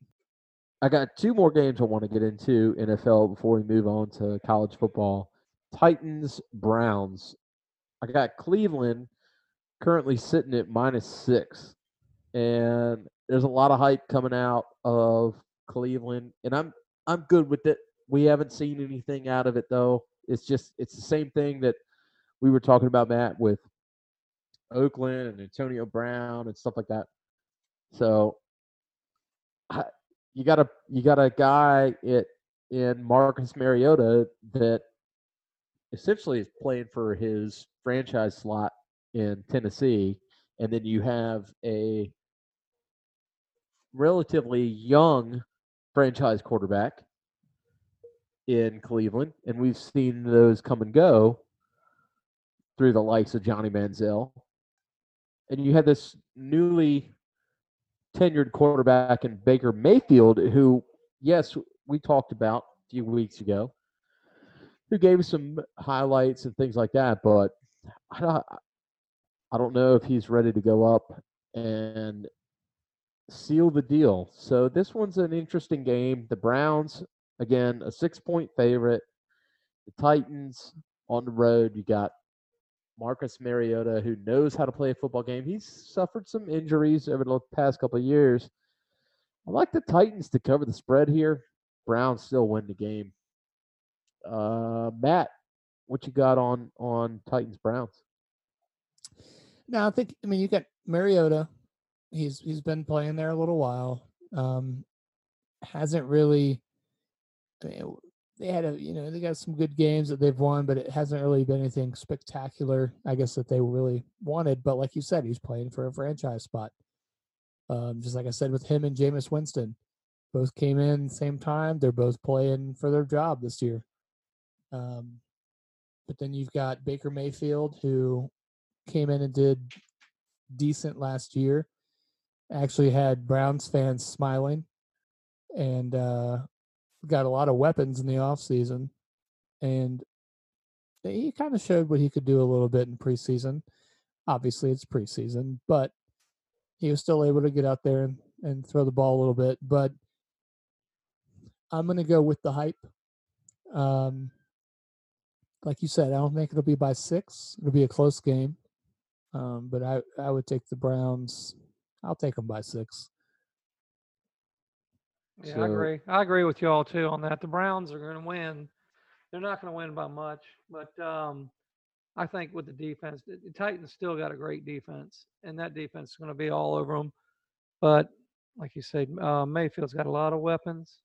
I got two more games I want to get into NFL before we move on to college football. Titans Browns. I got Cleveland currently sitting at minus six, and there's a lot of hype coming out of Cleveland, and I'm I'm good with it. We haven't seen anything out of it though. It's just it's the same thing that we were talking about, Matt, with Oakland and Antonio Brown and stuff like that. So I, you got a you got a guy it in Marcus Mariota that essentially is playing for his franchise slot in Tennessee, and then you have a relatively young franchise quarterback in Cleveland, and we've seen those come and go through the likes of Johnny Manziel. And you had this newly tenured quarterback in Baker Mayfield, who, yes, we talked about a few weeks ago, who gave us some highlights and things like that. But I don't, I don't know if he's ready to go up and seal the deal. So this one's an interesting game. The Browns, again, a six point favorite. The Titans on the road. You got Marcus Mariota, who knows how to play a football game. He's suffered some injuries over the past couple of years. I like the Titans to cover the spread here. Browns still win the game. Uh, Matt, what you got on on Titans Browns? Now I think I mean you got Mariota. He's he's been playing there a little while. Um, hasn't really. I mean, they had a you know they got some good games that they've won, but it hasn't really been anything spectacular. I guess that they really wanted. But like you said, he's playing for a franchise spot. Um, just like I said with him and Jameis Winston, both came in same time. They're both playing for their job this year. Um, but then you've got Baker Mayfield who came in and did decent last year. Actually had Browns fans smiling and uh, got a lot of weapons in the offseason. And he kind of showed what he could do a little bit in preseason. Obviously, it's preseason, but he was still able to get out there and, and throw the ball a little bit. But I'm going to go with the hype. Um, like you said, I don't think it'll be by six. It'll be a close game. Um, but I, I would take the Browns. I'll take them by six. Yeah, So- I agree. I agree with y'all too on that. The Browns are going to win. They're not going to win by much, but um, I think with the defense, the, the Titans still got a great defense, and that defense is going to be all over them. But like you said, uh, Mayfield's got a lot of weapons.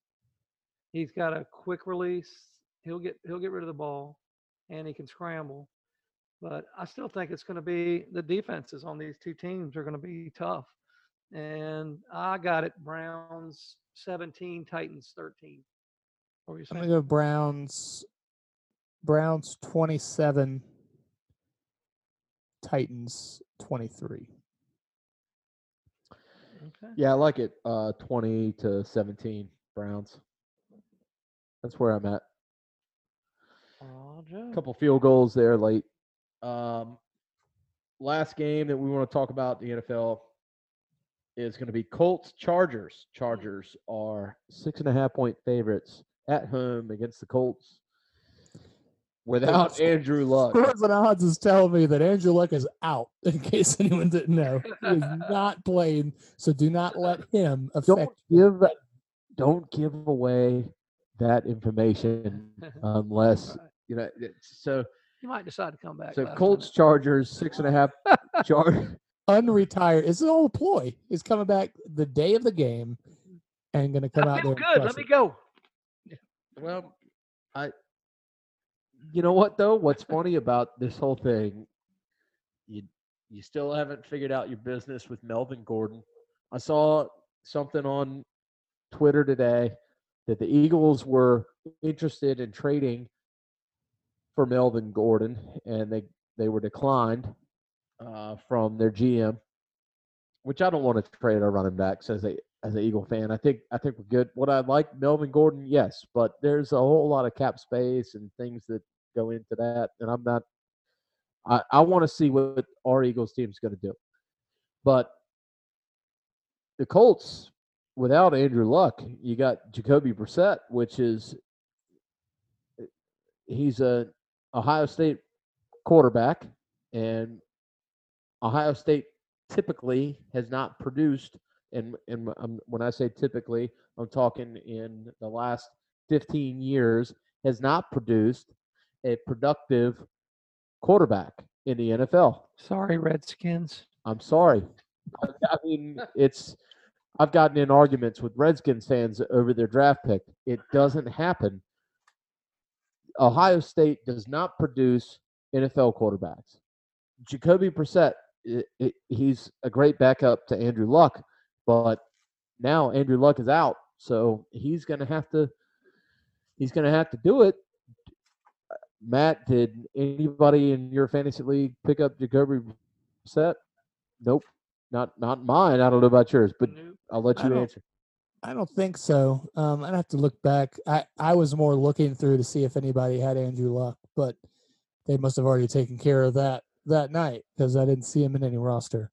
He's got a quick release. He'll get he'll get rid of the ball, and he can scramble. But I still think it's going to be the defenses on these two teams are going to be tough. And I got it. Browns 17, Titans 13. What were you saying? I'm gonna go Browns. Browns 27. Titans 23. Okay. Yeah, I like it. Uh, twenty to seventeen Browns. That's where I'm at. Joe. couple field goals there late. Um, last game that we want to talk about the NFL is going to be Colts Chargers. Chargers are six and a half point favorites at home against the Colts without Andrew Luck. Scores and odds is telling me that Andrew Luck is out. In case anyone didn't know, he is not playing. So do not let him affect. Don't give don't give away that information unless. You know. So He might decide to come back. so last Colts Chargers six and a half. Char- unretired. It's all a ploy. He's coming back the day of the game and going to come minute. I out feel there. good. Let crush me it. go. Well, I. You know what though? What's funny about this whole thing? You you still haven't figured out your business with Melvin Gordon. I saw something on Twitter today that the Eagles were interested in trading for Melvin Gordon, and they they were declined uh, from their GM, which I don't want to trade our running backs as a as an Eagle fan. I think I think we're good. What I like Melvin Gordon, yes, but there's a whole lot of cap space and things that go into that, and I'm not. I I want to see what our Eagles team is going to do, but the Colts without Andrew Luck, you got Jacoby Brissett, which is he's a Ohio State quarterback, and Ohio State typically has not produced. And and um, when I say typically, I'm talking in the last 15 years has not produced a productive quarterback in the NFL. Sorry, Redskins. I'm sorry. I, I mean, it's. I've gotten in arguments with Redskins fans over their draft pick. It doesn't happen. Ohio State does not produce NFL quarterbacks. Jacoby Brissett, i i he's a great backup to Andrew Luck, but now Andrew Luck is out, so he's going to have to. He's going to have to do it. Matt, did anybody in your fantasy league pick up Jacoby Brissett? Nope, not not mine. I don't know about yours, but. I'll let you answer. I don't think so. Um, I'd have to look back. I, I was more looking through to see if anybody had Andrew Luck, but they must have already taken care of that that night because I didn't see him in any roster.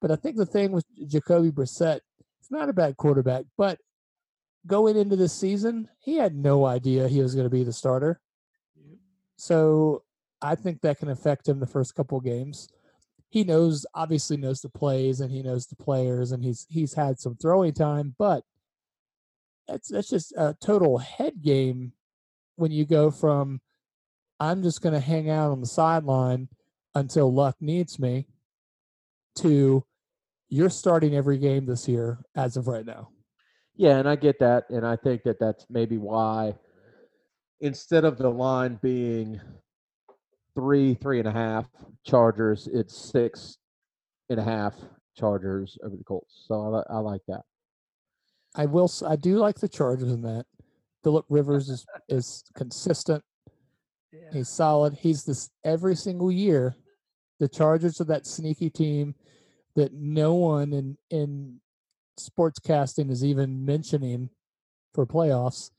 But I think the thing with Jacoby Brissett, it's not a bad quarterback, but going into this season, he had no idea he was going to be the starter. So I think that can affect him the first couple of games. He knows, obviously knows the plays and he knows the players, and he's he's had some throwing time, but that's that's just a total head game when you go from I'm just going to hang out on the sideline until luck needs me to you're starting every game this year as of right now. Yeah, and I get that, and I think that that's maybe why instead of the line being three, three and a half Chargers, it's six and a half Chargers over the Colts. So I, I like that. I will. I do like the Chargers in that. Philip Rivers is is consistent. Yeah. He's solid. He's this every single year. The Chargers are that sneaky team that no one in in sportscasting is even mentioning for playoffs.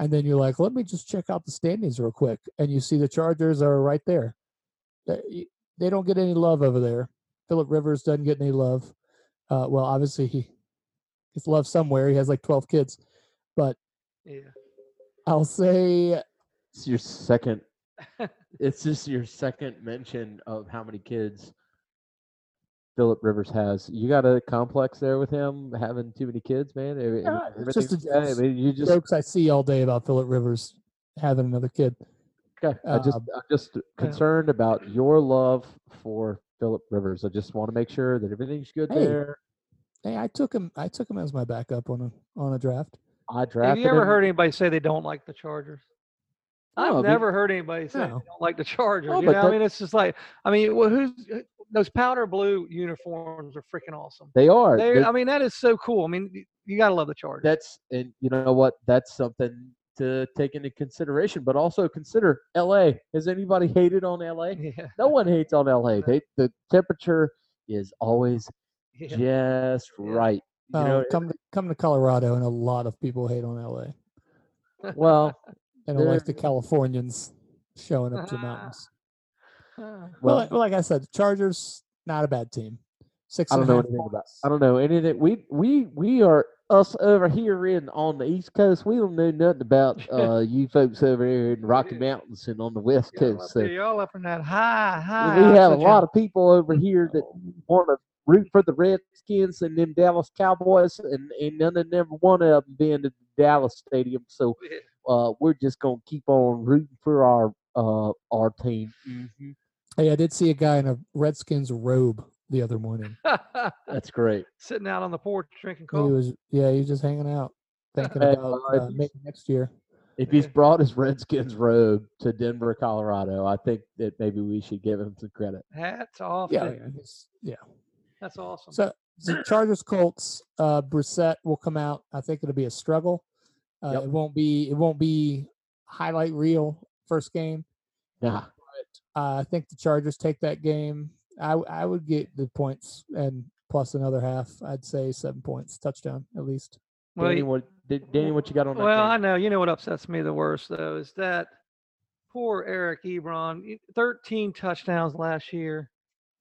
And then you're like, let me just check out the standings real quick, and you see the Chargers are right there. They, they don't get any love over there. Philip Rivers doesn't get any love. Uh, well, obviously he gets love somewhere. He has like 12 kids, but Yeah. I'll say It's your second. it's just your second mention of how many kids Philip Rivers has. You got a complex there with him having too many kids, man. Yeah, it's just a- okay. I mean, you just jokes I see all day about Philip Rivers having another kid. Okay. I just Um, I'm just concerned about your love for Philip Rivers. I just want to make sure that everything's good Hey, there. Hey, I took him. I took him as my backup on a on a draft. I Have you ever him. heard anybody say they don't like the Chargers? I I've mean- never heard anybody say No. they don't like the Chargers. No, you but know, I mean, it's just like, I mean, well, who's those powder blue uniforms are freaking awesome. They are. They, They- I mean, that is so cool. I mean, you gotta love the Chargers. that's and you know what? That's something to take into consideration. But also consider L.A. Has anybody hated on L.A.? yeah, No one hates on L.A. They the temperature is always yeah. just Yeah. right. You know, come to come to Colorado, and a lot of people hate on LA. well, They don't like the Californians showing up to the mountains. Well, well, like, I said, the Chargers not a bad team. Six. I don't know anything about. I don't know anything. We we we are us over here in on the East Coast. We don't know nothing about uh you folks over here in the Rocky Mountains and on the West y'all, Coast. up So y'all up in that high, high. we have a lot of people over here that want to root for the Redskins and them Dallas Cowboys, and, and none of them one of them being to the Dallas Stadium. So uh, we're just gonna keep on rooting for our uh our team. Mhm. Hey, I did see a guy in a Redskins robe the other morning. That's great. Sitting out on the porch drinking coffee. He coffee. was, yeah, he was just hanging out, thinking Hey, about well, uh, maybe next year. If he's brought his Redskins robe to Denver, Colorado, I think that maybe we should give him some credit. Hats off. Yeah, to- yeah, he's- yeah. That's awesome. So, so Chargers Colts, uh, Brissett will come out. I think it'll be a struggle. Uh, Yep. It won't be. It won't be highlight reel first game. Nah, Uh, I think the Chargers take that game. I I would get the points and plus another half. I'd say seven points, touchdown at least. well, Danny, what Danny, what you got on that? well, I know. You know what upsets me the worst though is that poor Eric Ebron, 13 touchdowns last year,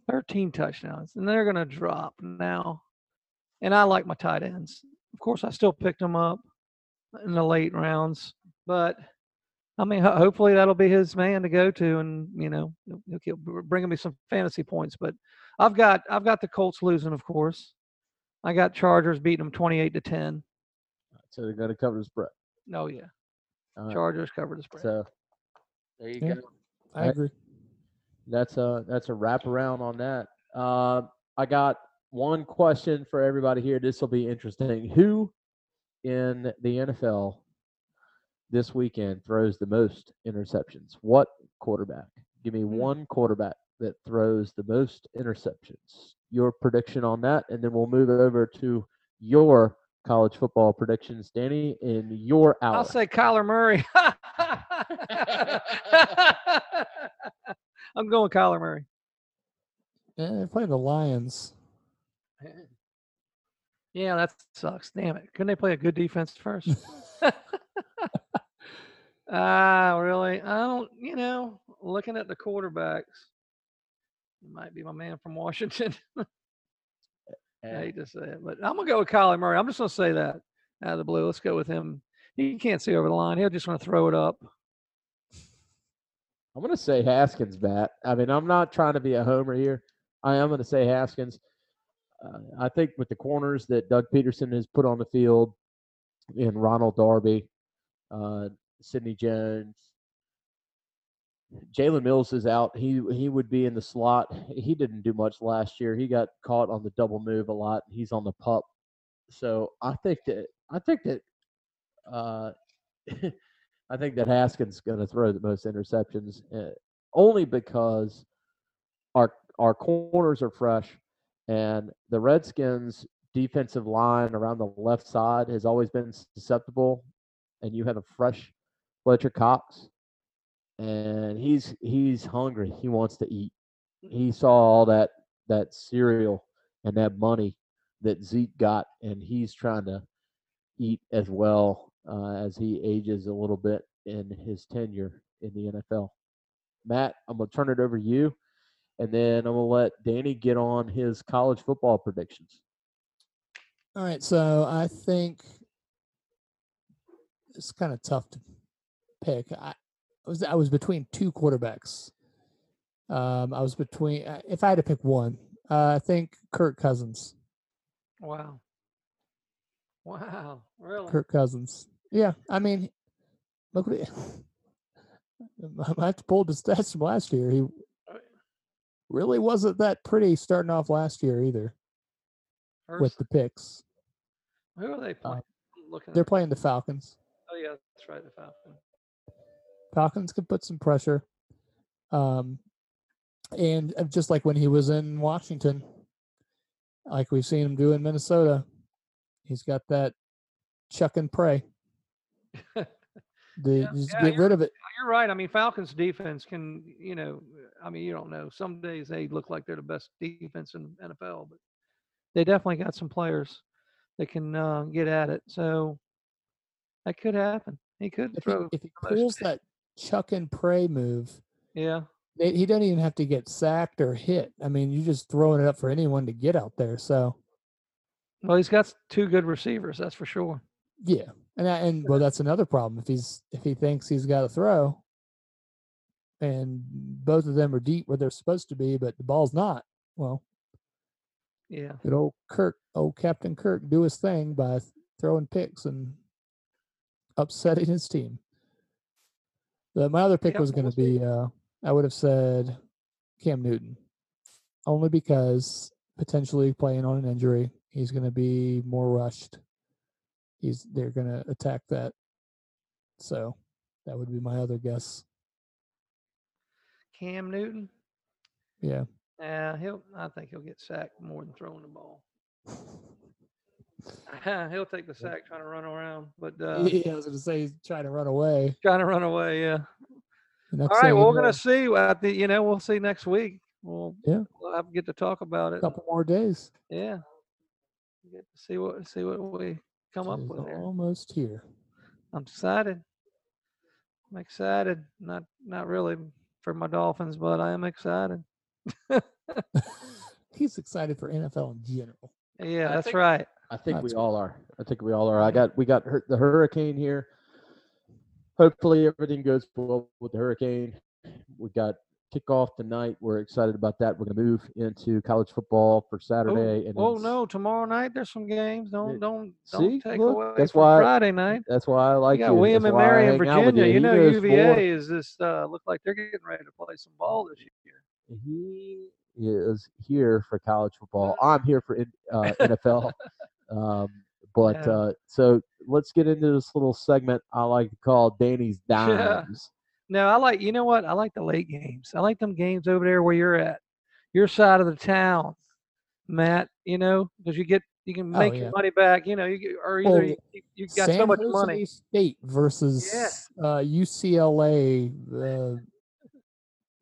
13 touchdowns, and they're gonna drop now. And I like my tight ends. Of course, I still picked them up in the late rounds, but I mean, hopefully that'll be his man to go to, and you know, he'll, he'll keep bringing me some fantasy points. But I've got I've got the Colts losing, of course. I got Chargers beating them 28 to 10. so they're going to cover the spread. Oh yeah, All right, Chargers cover the spread. So there you Yeah. go. I agree. That's a that's a wrap around on that. Uh, I got one question for everybody here. This will be interesting. Who in the NFL this weekend throws the most interceptions? What quarterback? Give me Hmm. one quarterback that throws the most interceptions. Your prediction on that, and then we'll move over to your college football predictions, Danny, in your hour. I'll say Kyler Murray. I'm going Kyler Murray. Yeah, they're playing the Lions. Yeah, that sucks. Damn it. Couldn't they play a good defense first? Ah, really? I don't, you know, looking at the quarterbacks, it might be my man from Washington. I hate to say it, but I'm gonna go with Kyler Murray. I'm just gonna say that out of the blue. Let's go with him. He can't see over the line. He'll just want to throw it up. I'm going to say Haskins, Matt. I mean, I'm not trying to be a homer here. I am going to say Haskins. Uh, I think with the corners that Doug Pederson has put on the field, in Ronald Darby, uh, Sidney Jones, Jalen Mills is out. He he would be in the slot. He didn't do much last year. He got caught on the double move a lot. He's on the pup. So I think that I think that uh, I think that Haskins is going to throw the most interceptions, uh, only because our our corners are fresh, and the Redskins' defensive line around the left side has always been susceptible, and you have a fresh Fletcher Cox, and he's he's hungry. He wants to eat. He saw all that that cereal and that money that Zeke got, and he's trying to eat as well uh, as he ages a little bit in his tenure in the NFL. Matt, I'm gonna turn it over to you, and then I'm gonna let Danny get on his college football predictions. All right, so I think it's kind of tough to pick. I was I was between two quarterbacks. Um, I was between uh, if I had to pick one, uh, I think Kirk Cousins. Wow. Wow. Really? Kirk Cousins. Yeah, I mean, look at he, I have to pull the stats from last year. He really wasn't that pretty starting off last year either with the picks. Who are they playing? Looking They're at- playing the Falcons. Oh yeah, that's right. The Falcon. Falcons can put some pressure. Um, and uh, just like when he was in Washington, like we've seen him do in Minnesota, he's got that chuck and pray. The, Yeah, just yeah, get rid of it. You're right. I mean, Falcons defense can, you know, I mean, you don't know. Some days they look like they're the best defense in NFL, but they definitely got some players that can uh, get at it. So that could happen. He could If he, if he pulls that chuck and pray move, Yeah. they, he doesn't even have to get sacked or hit. I mean, you're just throwing it up for anyone to get out there. So Well, he's got two good receivers. That's for sure. yeah, and I, and well, that's another problem. If he's if he thinks he's got to throw, and both of them are deep where they're supposed to be, but the ball's not. Well, Yeah. good old Kirk, old Captain Kirk, do his thing by throwing picks and upsetting his team. The, my other pick Yeah, was going to be, uh, I would have said Cam Newton, only because potentially playing on an injury, he's going to be more rushed. He's they're going to attack that, so that would be my other guess. Cam Newton. Yeah, Yeah, he'll. I think he'll get sacked more than throwing the ball. he'll take the sack trying to run around, but uh, yeah. I was going to say he's trying to run away. trying to run away. Yeah. All right. Well, we're gonna see. At the, you know, we'll see next week. We'll Yeah. we'll have to get to talk about it. A couple more days. Yeah. Get to see what see what we come up with here. almost here. I'm excited. I'm excited. Not not really for my Dolphins, but I am excited. He's excited for NFL in general. Yeah, I that's think- right. I think we all are. I think we all are. I got we got hur- the hurricane here. Hopefully everything goes well with the hurricane. We got kickoff tonight. We're excited about that. We're gonna move into college football for Saturday. and Oh, no, tomorrow night there's some games. Don't Yeah. don't See? don't take Look, away that's why- Friday night. That's why I like You you. William That's and Mary in hang out with Virginia. You He know UVA is this uh look like they're getting ready to play some ball this year. He is here for college football. I'm here for uh, NFL. Um, but Yeah. uh, so let's get into this little segment I like to call Danny's Yeah. Dimes. No, I like you know what? I like the late games. I like them games over there where you're at, your side of the town, Matt. You know, because you get you can Oh, make yeah. your money back. You know, you get, or either Well, you, you- got San so much Jose money. State versus uh, UCLA. Uh,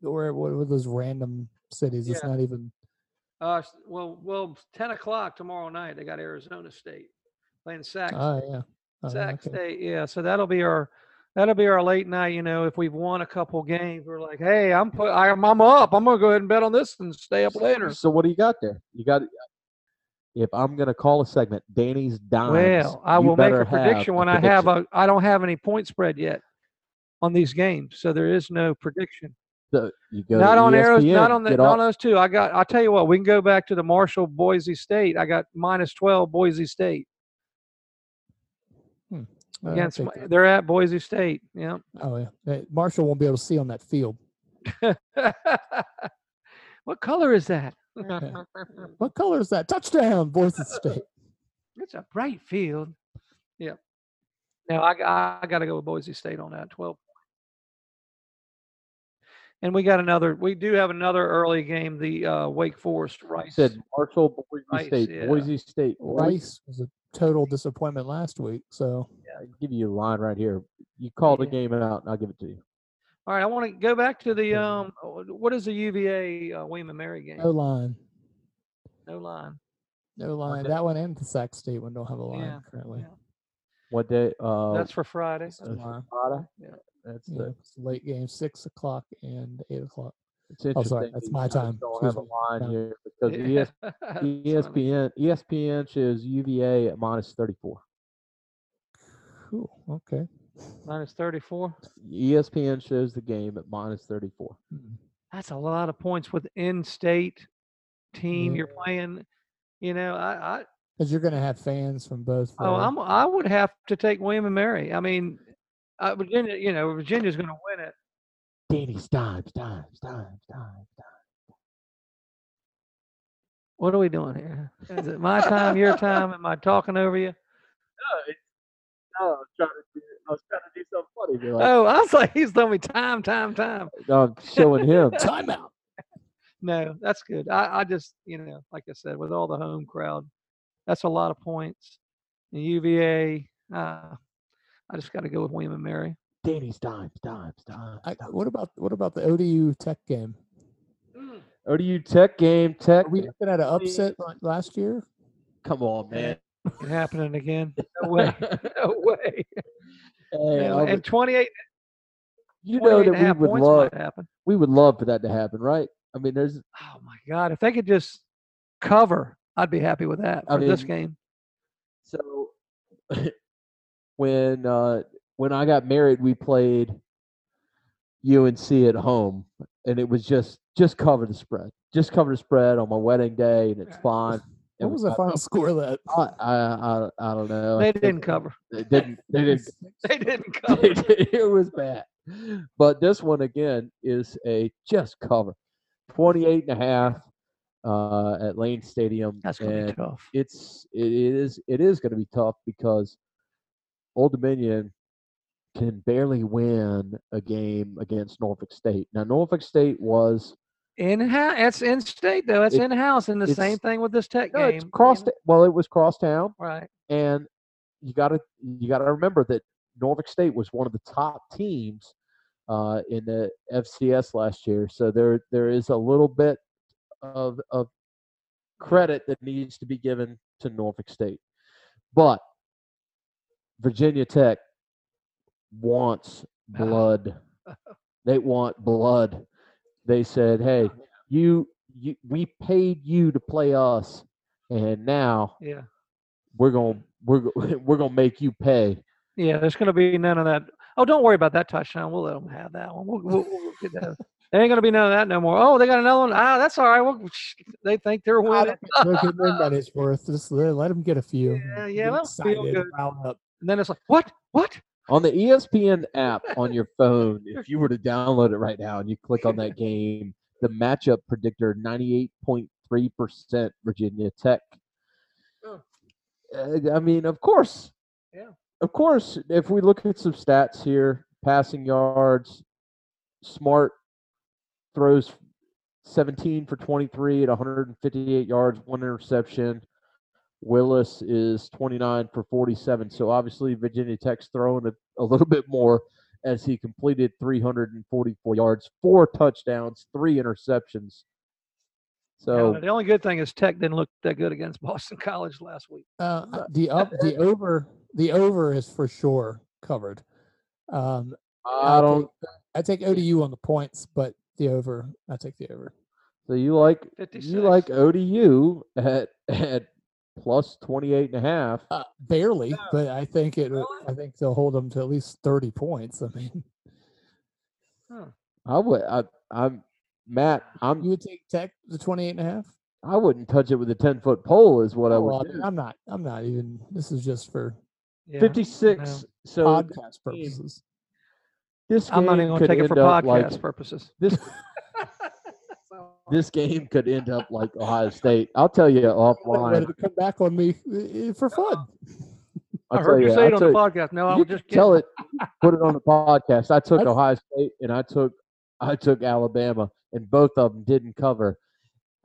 or what were those random cities? It's not even. Uh, well, well, ten o'clock tomorrow night. They got Arizona State playing Sac Oh yeah. Oh, Sac okay. State. Yeah, so that'll be our that'll be our late night. You know, if we've won a couple games, we're like, hey, I'm put, I'm, I'm up. I'm gonna go ahead and bet on this and stay up later. So what do you got there? You got. If I'm gonna call a segment, Danny's dimes. Well, I will make a prediction when I have a. I don't have any point spread yet on these games, so there is no prediction. So you go not on arrows, not on the not on those two. I got. I'll tell you what. We can go back to the Marshall Boise State. I got minus twelve Boise State against. take my- They're at Boise State. Yeah. Oh yeah. Marshall won't be able to see on that field. what color is that? What color is that? Touchdown, Boise State. It's a bright field. Yeah. Now I, I, I got to go with Boise State on that 12. And we got another, we do have another early game, the uh, Wake Forest You Rice. said Marshall, Boise Rice, State, yeah. Boise State. Rice. Rice was a total disappointment last week. So I can give you a line right here. You call the Yeah. game out, and I'll give it to you. All right, I want to go back to the, um, what is the UVA uh, William and Mary game? no line. No line. No line. That one and the Sac State one don't have a line Yeah, currently. yeah. What day? Uh, That's for Friday. That's that's. Friday. Yeah. That's Yeah, the. late game, six o'clock and eight o'clock. It's Oh, interesting. sorry, that's my guys time. Don't have a line Time. here because Yeah, ES. ESPN ESPN shows UVA at minus thirty four. Cool. Okay. Minus 34. ESPN shows the game at minus thirty four. Hmm. That's a lot of points with in-state team you're playing. You know, I, I Because you're going to have fans from both. Oh, I'm. I would have to take William and Mary. I mean, uh, Virginia. You know, Virginia's going to win it. Danny's dimes, dimes, dimes, dimes, dimes. What are we doing here? Is it my time, your time? Am I talking over you? No, I was trying to do, I was trying to do something funny. Like, Oh, I was like, he's telling me time, time, time. no, I'm showing him. timeout. No, that's good. I, I just, you know, like I said, with all the home crowd, that's a lot of points. And UVA, uh, I just got to go with William and Mary. Danny's dimes, dimes, dimes. I, what about what about the ODU Tech game? ODU Tech game, Tech. Are we looking at an upset last year? Come on, man. It happening again? No way. No way. Hey, No, I would- and 28, you know that we would love happen. we would love for that to happen, right? I mean, there's Oh my God! If they could just cover, I'd be happy with that I for this game. so when uh when I got married, we played UNC at home, and it was just just cover the spread, just cover the spread on my wedding day, and it's fine. What And was the I- final score that? I, I I I don't know. They didn't cover. They didn't. They didn't. They didn't cover. it was bad. But this one again is a just cover. 28 and a half uh, at Lane Stadium. That's gonna and be tough. It's it is it is going to be tough because Old Dominion can barely win a game against Norfolk State. Now Norfolk State was In house, that's in state though. That's It- in house, and the same thing with this tech no, game. it's you cross know? well it was crosstown Right. and you got to you got to remember that Norfolk State was one of the top teams uh, in the FCS last year. So there there is a little bit of of credit that needs to be given to Norfolk State, but Virginia Tech wants blood. they want blood. They said, "Hey, you you we paid you to play us, and now." Yeah. we're gonna we're we're gonna make you pay. Yeah. There's going to be none of that. Oh, don't worry about that touchdown. We'll let them have that one. We'll, we'll, we'll get that. There ain't going to be none of that no more. Oh, they got another one. Ah, that's all right. Well, they think they're winning. Look at them that it's worth. Just let, let them get a few. Yeah, Get yeah, let 'em feel good. up. And then it's like, what? What? On the ESPN app on your phone, if you were to download it right now and you click on that game, the matchup predictor 98.3% Virginia Tech. Oh. I mean, of course. Yeah. Of course, if we look at some stats here, passing yards, Smart throws 17 for 23 at 158 yards, one interception. Willis is 29 for 47. So obviously Virginia Tech's throwing a, a little bit more as he completed 344 yards, four touchdowns, three interceptions. So the only good thing is Tech didn't look that good against Boston College last week. Uh, the up, the over, the over is for sure covered. Um, I don't. Take, I take ODU on the points, but the over. I take the over. So you like 56. you like ODU at at plus 28 and a half. Uh, barely, No. but I think it. Really? I think they'll hold them to at least thirty points. I mean, Huh. I would. I, I'm Matt. I'm. you would take Tech the 28 and a half. I wouldn't touch it with a 10 foot pole. Is what I Oh, would well, do. I'm not. I'm not even. This is just for Yeah. 56. So podcast purposes. this game I'm not even going to take it for podcast like purposes. this. This game could end up like Ohio State. I'll tell you offline. Ready to come back on me uh, for fun. I'll I heard you you, say I'll it on the you- podcast. No, I you was can just tell it. Put it on the podcast. I took That's- Ohio State and I took I took Alabama, and both of them didn't cover.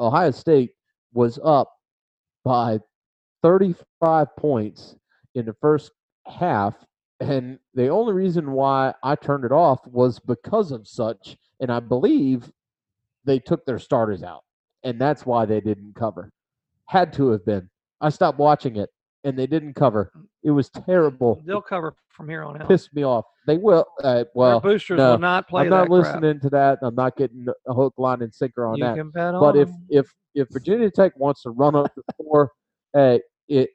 Ohio State was up by 35 points in the first half, and the only reason why I turned it off was because of such, and I believe they took their starters out, and that's why they didn't cover. Had to have been. I stopped watching it, and they didn't cover. It was terrible. They'll cover from here on out. pissed me off. They will. Uh, Their well, boosters no, will not play I'm not that crap. listening to that. I'm not getting a hook, line, and sinker on You that. can bet But on if 'em. if if Virginia Tech wants to run up the score, hey, it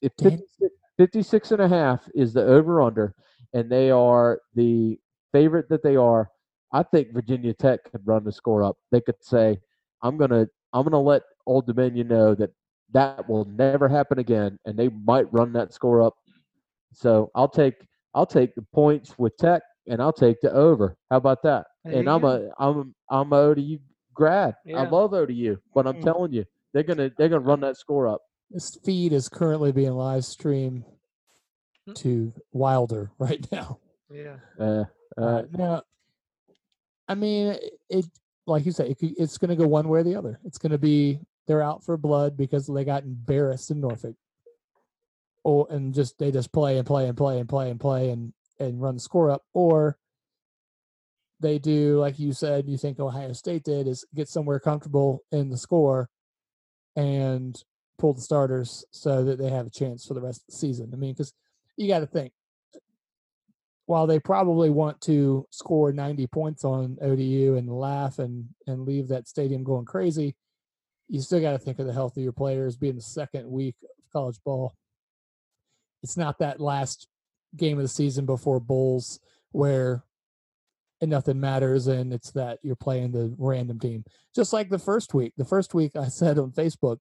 it Dan- 56, 56 and a half is the over under, and they are the favorite that they are. I think Virginia Tech could run the score up. They could say, "I'm gonna I'm gonna let Old Dominion know that that will never happen again," and they might run that score up. So I'll take I'll take the points with Tech, and I'll take the over. How about that? There and I'm go. a I'm I'm a ODU grad. I Yeah. love ODU, but I'm Mm. telling you, they're gonna they're gonna run that score up. This feed is currently being live streamed Hmm. to Wilder right now. yeah. Uh, Uh, now, I mean, it, like you said, it, it's going to go one way or the other. It's going to be they're out for blood because they got embarrassed in Norfolk, or and just they just play and play and play and play and play and and run the score up, or they do like you said, you think Ohio State did is get somewhere comfortable in the score and pull the starters so that they have a chance for the rest of the season. I mean, because you got to think while they probably want to score 90 points on ODU and laugh and and leave that stadium going crazy, you still got to think of the health of your players being the second week of college ball. It's not that last game of the season before bowls where and nothing matters and it's that you're playing the random team. Just like the first week. The first week I said on Facebook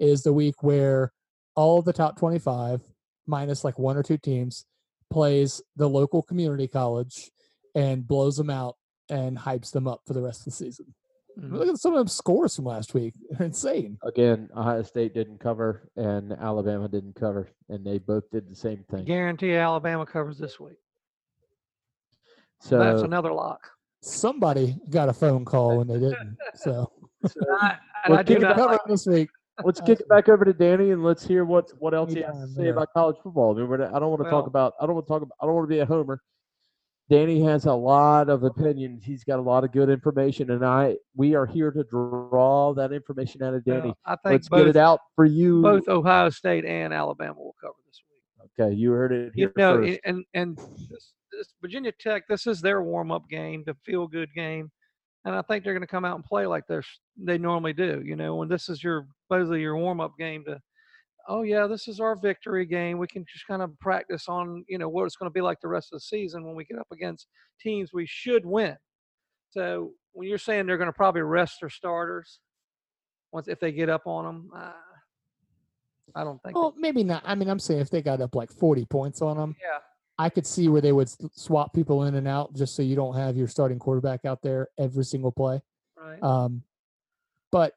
is the week where all the top 25 minus like one or two teams plays the local community college and blows them out and hypes them up for the rest of the season. Mhm. Look at some of them scores from last week. They're insane. again, Ohio State didn't cover and Alabama didn't cover, and they both did the same thing. Guarantee Alabama covers this week. So That's another lock. Somebody got a phone call when they didn't. So I, and Well, I do keep it not cover like, this week. Let's kick it back over to Danny and let's hear what what else he has to say about college football. I, mean, we're I don't want to Well- talk about. I don't want to talk about. I don't want to be a homer. Danny has a lot of opinions. He's got a lot of good information, and I we are here to draw that information out of Danny. well, I think Let's both, get it out for you. both Ohio State and Alabama will cover this week. Okay, you heard it here you know, first. and and this, this Virginia Tech, this is their warm up game, the feel good game, and I think they're going to come out and play like they're they normally do. You know, when this is your supposedly your warm up game to, oh yeah, this is our victory game. We can just kind of practice on you know what it's going to be like the rest of the season when we get up against teams we should win. So when you're saying they're going to probably rest their starters once if they get up on them, uh, I don't think. Well, maybe not. I mean, I'm saying if they got up like 40 points on them, yeah. I could see where they would swap people in and out just so you don't have your starting quarterback out there every single play. Right. Um, but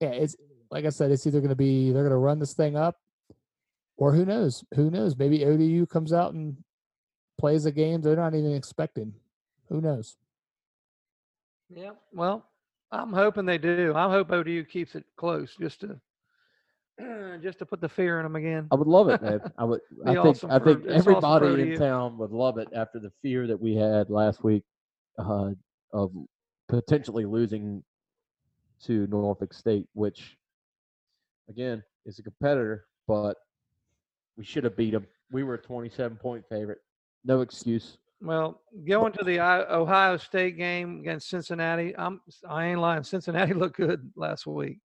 yeah, it's like I said, it's either going to be they're going to run this thing up, or who knows? Who knows? Maybe ODU comes out and plays a game they're not even expecting. Who knows? Yeah. Well, I'm hoping they do. I hope ODU keeps it close just to just to put the fear in them again. I would love it, man. I would. I think. awesome I think for everybody in ODU. town would love it after the fear that we had last week uh, of potentially losing to Norfolk State, which again is a competitor, but we should have beat them. We were a 27 point favorite. No excuse. Well, going to the Ohio State game against Cincinnati, I'm I ain't lying. Cincinnati looked good last week.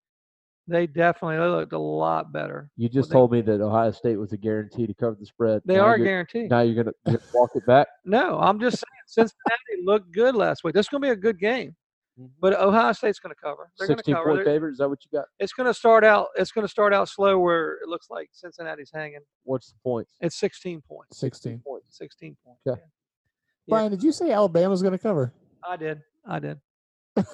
They definitely they looked a lot better. You just they- told me that Ohio State was a guarantee to cover the spread. They Now are guaranteed. Now you're gonna, you're gonna walk it back. No, I'm just saying Cincinnati looked good last week. This is going to be a good game. Mhm. But Ohio State's going to cover. They're 16 cover. point They're- favorite. Is that what you got? It's going to start out. It's going to start out slow, where it looks like Cincinnati's hanging. What's the points? It's 16 points. 16. points. 16 points. Okay. yeah. Brian, did you say Alabama's going to cover? I did. I did.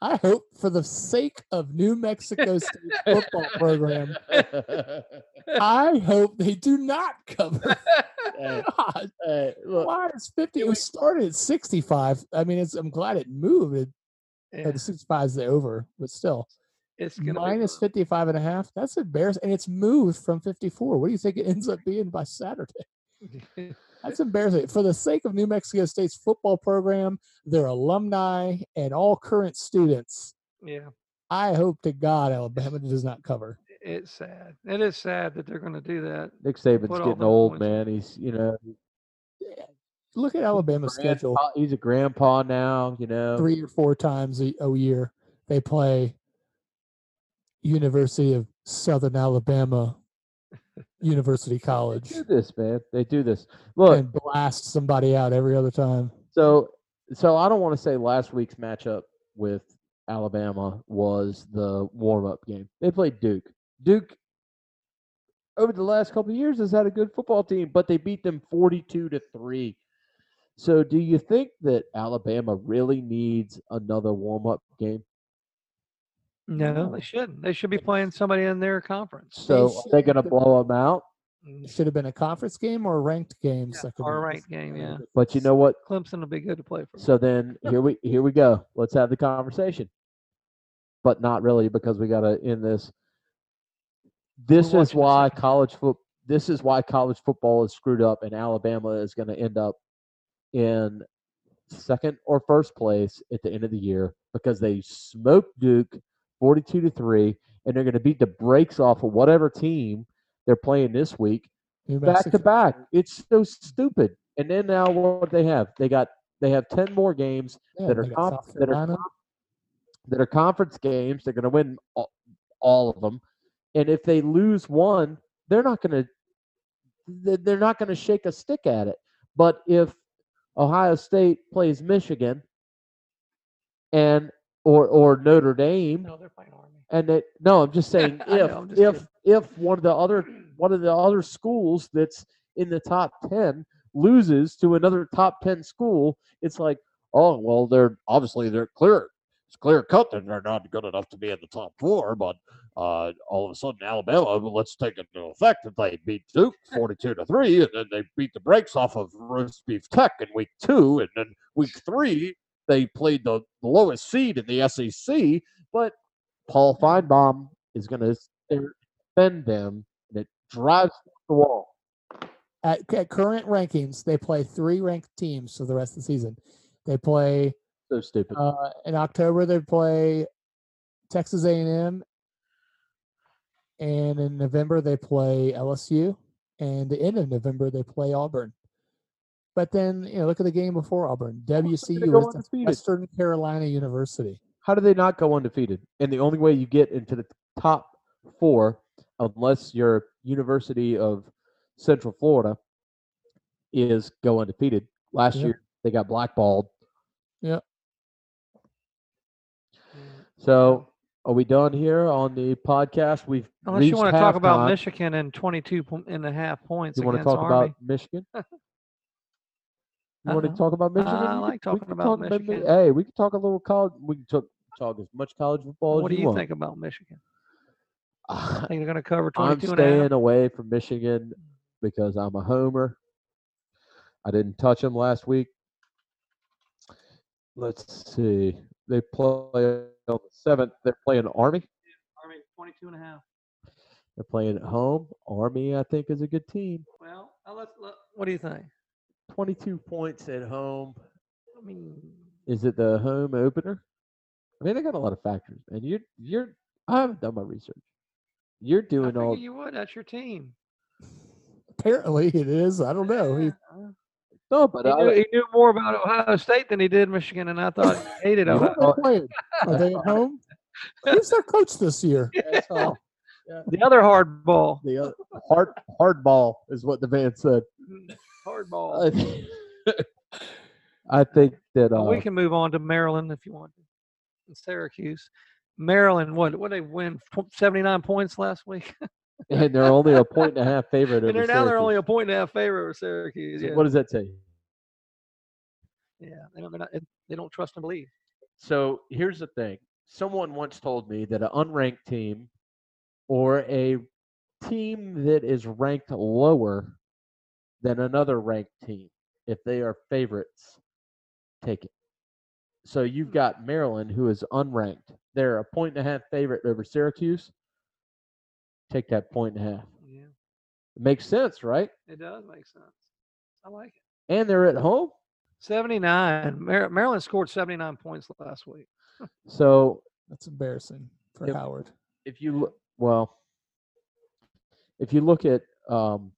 I hope, for the sake of New Mexico State football program, I hope they do not cover. Hey, God, hey, look, why is 50? It started at 65. I mean, it's, I'm glad it moved. It, Yeah, the 65 is the over, but still, it's minus 55 and a half. That's embarrassing. And it's moved from 54. What do you think it ends up being by Saturday? be. That's embarrassing. For the sake of New Mexico State's football program, their alumni, and all current students, yeah, I hope to God Alabama does not cover. it's sad. It is sad that they're going to do that. Nick Saban's Put getting old, points man. He's you know Look at Alabama's schedule. he's a grandpa now. You know, Three or four times a, a year, they play University of Southern Alabama University College They do this, man. They do this. Look, and blast somebody out every other time. so so I don't want to say last week's matchup with Alabama was the warm up game. They played Duke. Duke over the last couple of years has had a good football team, but they beat them 42 to 3. So do you think that Alabama really needs another warm up game? No, No. they shouldn't. They should be playing somebody in their conference. So they're they going to blow them out? It should have been a conference game or a ranked game. Yeah, second or a ranked game, yeah. But you know what? Clemson will be good to play for. So then here we here we go. Let's have the conversation. But not really because we got to end this. This is watching the why second. college foot this is why college football is screwed up and Alabama is going to end up in second or first place at the end of the year because they smoked Duke 42 to 3 and they're going to beat the brakes off of whatever team they're playing this week back to back. It's so stupid. And then now what they have? They got they have 10 more games Yeah, that are conf- that are that are conference games. They're going to win all, all of them, and if they lose one, they're not going to they're not going to shake a stick at it. But if Ohio State plays Michigan and or or Notre Dame, No, they're playing Army. and it no, I'm just saying if know, just if kidding. if one of the other one of the other schools that's in the top ten loses to another top ten school, it's like, oh well, they're obviously they're clear. It's clear cut that they're not good enough to be in the top four, but uh, all of a sudden Alabama, well, let's take it into effect that they beat Duke forty-two to three, and then they beat the brakes off of Roast Beef Tech in week two, and then week three they played the lowest seed in the SEC, but Paul Finebaum is going to defend them, and it drives the wall. At, at current rankings, they play three ranked teams for the rest of the season. They play So stupid. uh, in October. They play Texas A&M, and in November they play LSU, and the end of November they play Auburn. But then you know, look at the game before Auburn. WCU is? Western Carolina University. How do they not go undefeated? And the only way you get into the top four, unless you're University of Central Florida, is go undefeated. Last Yeah. year they got blackballed. Mm. So are we done here on the podcast? We've Unless you want to talk about. Michigan and 22 and a half points You want to against talk Army. about Michigan? You want to Uh-uh. talk about Michigan? I like talking about talk Mi- Michigan. Hey, we can talk a little college. We can talk, talk as much college football What as do you think about Michigan? Ah, I think they're going to cover I'm 22 and a half. staying away from Michigan because I'm a homer. I didn't touch them last week. Let's see. They play on the seventh. They're playing Army. Army 22 and a half. They're playing at home. Army, I think, is a good team. Well, uh, let's, let, what do you think? 22 points at home. I mean, Is it the home opener? I mean, they got a lot of factors, and you're you're. I haven't done my research. You're doing figure all. you would. That's your team. Apparently, it is. I don't know. He, No, but He I, knew, he knew more about Ohio State than he did Michigan, and I thought he hated You who Ohio. are they playing? Are they at home? Who's their coach this year? that's all. The other hard ball. The other, hard hard ball is what the man said. Mm. Hard ball. I, I think that uh, we can move on to Maryland if you want. And Syracuse. Maryland, what? What they win? Seventy nine points last week, and they're only a point and a half favorite. and over they're now they're only a point and a half favorite over Syracuse. So Yeah, What does that say? yeah. They don't. Not, they don't trust and believe. So here's the thing. Someone once told me that an unranked team or a team that is ranked lower than another ranked team, if they are favorites, take it. So you've got Maryland, who is unranked. They're a point and a half favorite over Syracuse. Take that point and a half. Yeah, It makes sense, right? it does make sense. I like it. And they're at home. Seventy nine. Mar- Maryland scored seventy nine points last week. So That's embarrassing for Yep. Howard. if you look well if you look at um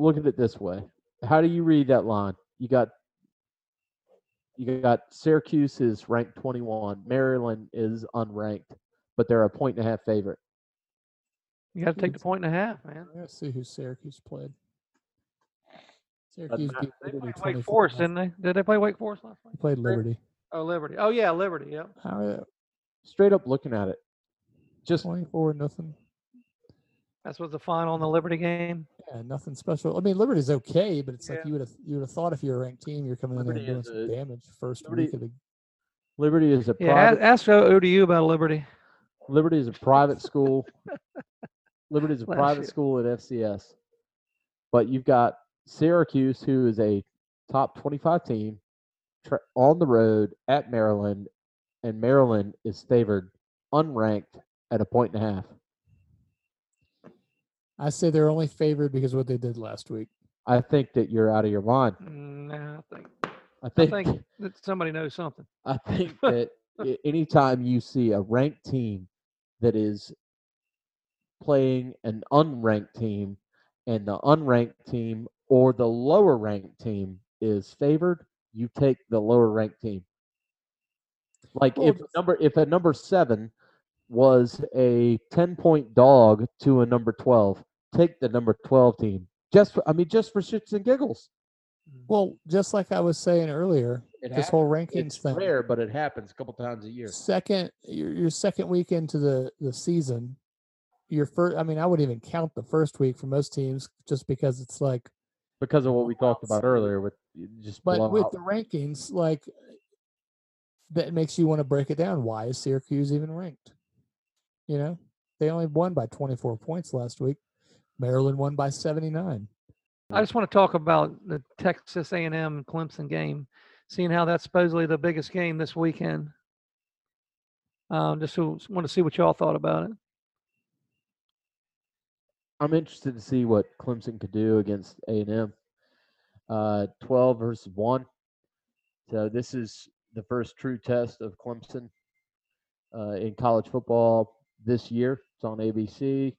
look at it this way how do you read that line you got you got syracuse is ranked 21 maryland is unranked but they're a point and a half favorite You got to take the point and a half, man. Let's see who Syracuse played. Syracuse not- beat They Liberty played Wake Forest, didn't they? Did they play Wake Forest last They week? played Liberty. Oh, Liberty. Oh, yeah, Liberty. Yep. How are they? straight up looking at it just 24 nothing. That's was the final in the Liberty game. Yeah, nothing special. I mean, Liberty's okay, but it's like Yeah. you would have you would have thought if you're a ranked team, you're coming in there and doing is some a- damage first Liberty- week of the. liberty is a Yeah, private a- ask O- ODU about Liberty. liberty is a private school liberty is a Last private year. school at fcs but you've got syracuse who is a top 25 team tra- on the road at maryland and maryland is favored unranked at a point and a half I say they're only favored because of what they did last week. i think that you're out of your mind Nah, I think i I think think that somebody knows something. I think that a- anytime you see a ranked team that is playing an unranked team and the unranked team or the lower ranked team is favored, you take the lower ranked team. Like Well, if a number if a number 7 was a 10 point dog to a number 12, take the number 12 team. Just for, I mean just for shits and giggles. Mm. Well, just like I was saying earlier, It this whole rankings It's thing. rare, but it happens a couple times a year. Second, your, your second week into the the season, your first. I mean, I wouldn't even count the first week for most teams, just because it's like. because of what we talked about earlier with just But with blowout. the rankings, like that makes you want to break it down. Why is Syracuse even ranked? You know, they only won by 24 points last week. Maryland won by 79. I just want to talk about the Texas A&M Clemson game, seeing how that's supposedly the biggest game this weekend. Um, just to, want to see what y'all thought about it. I'm interested to see what Clemson could do against A and M. Uh, Twelve versus one. So this is the first true test of Clemson uh, in college football this year. It's on ABC.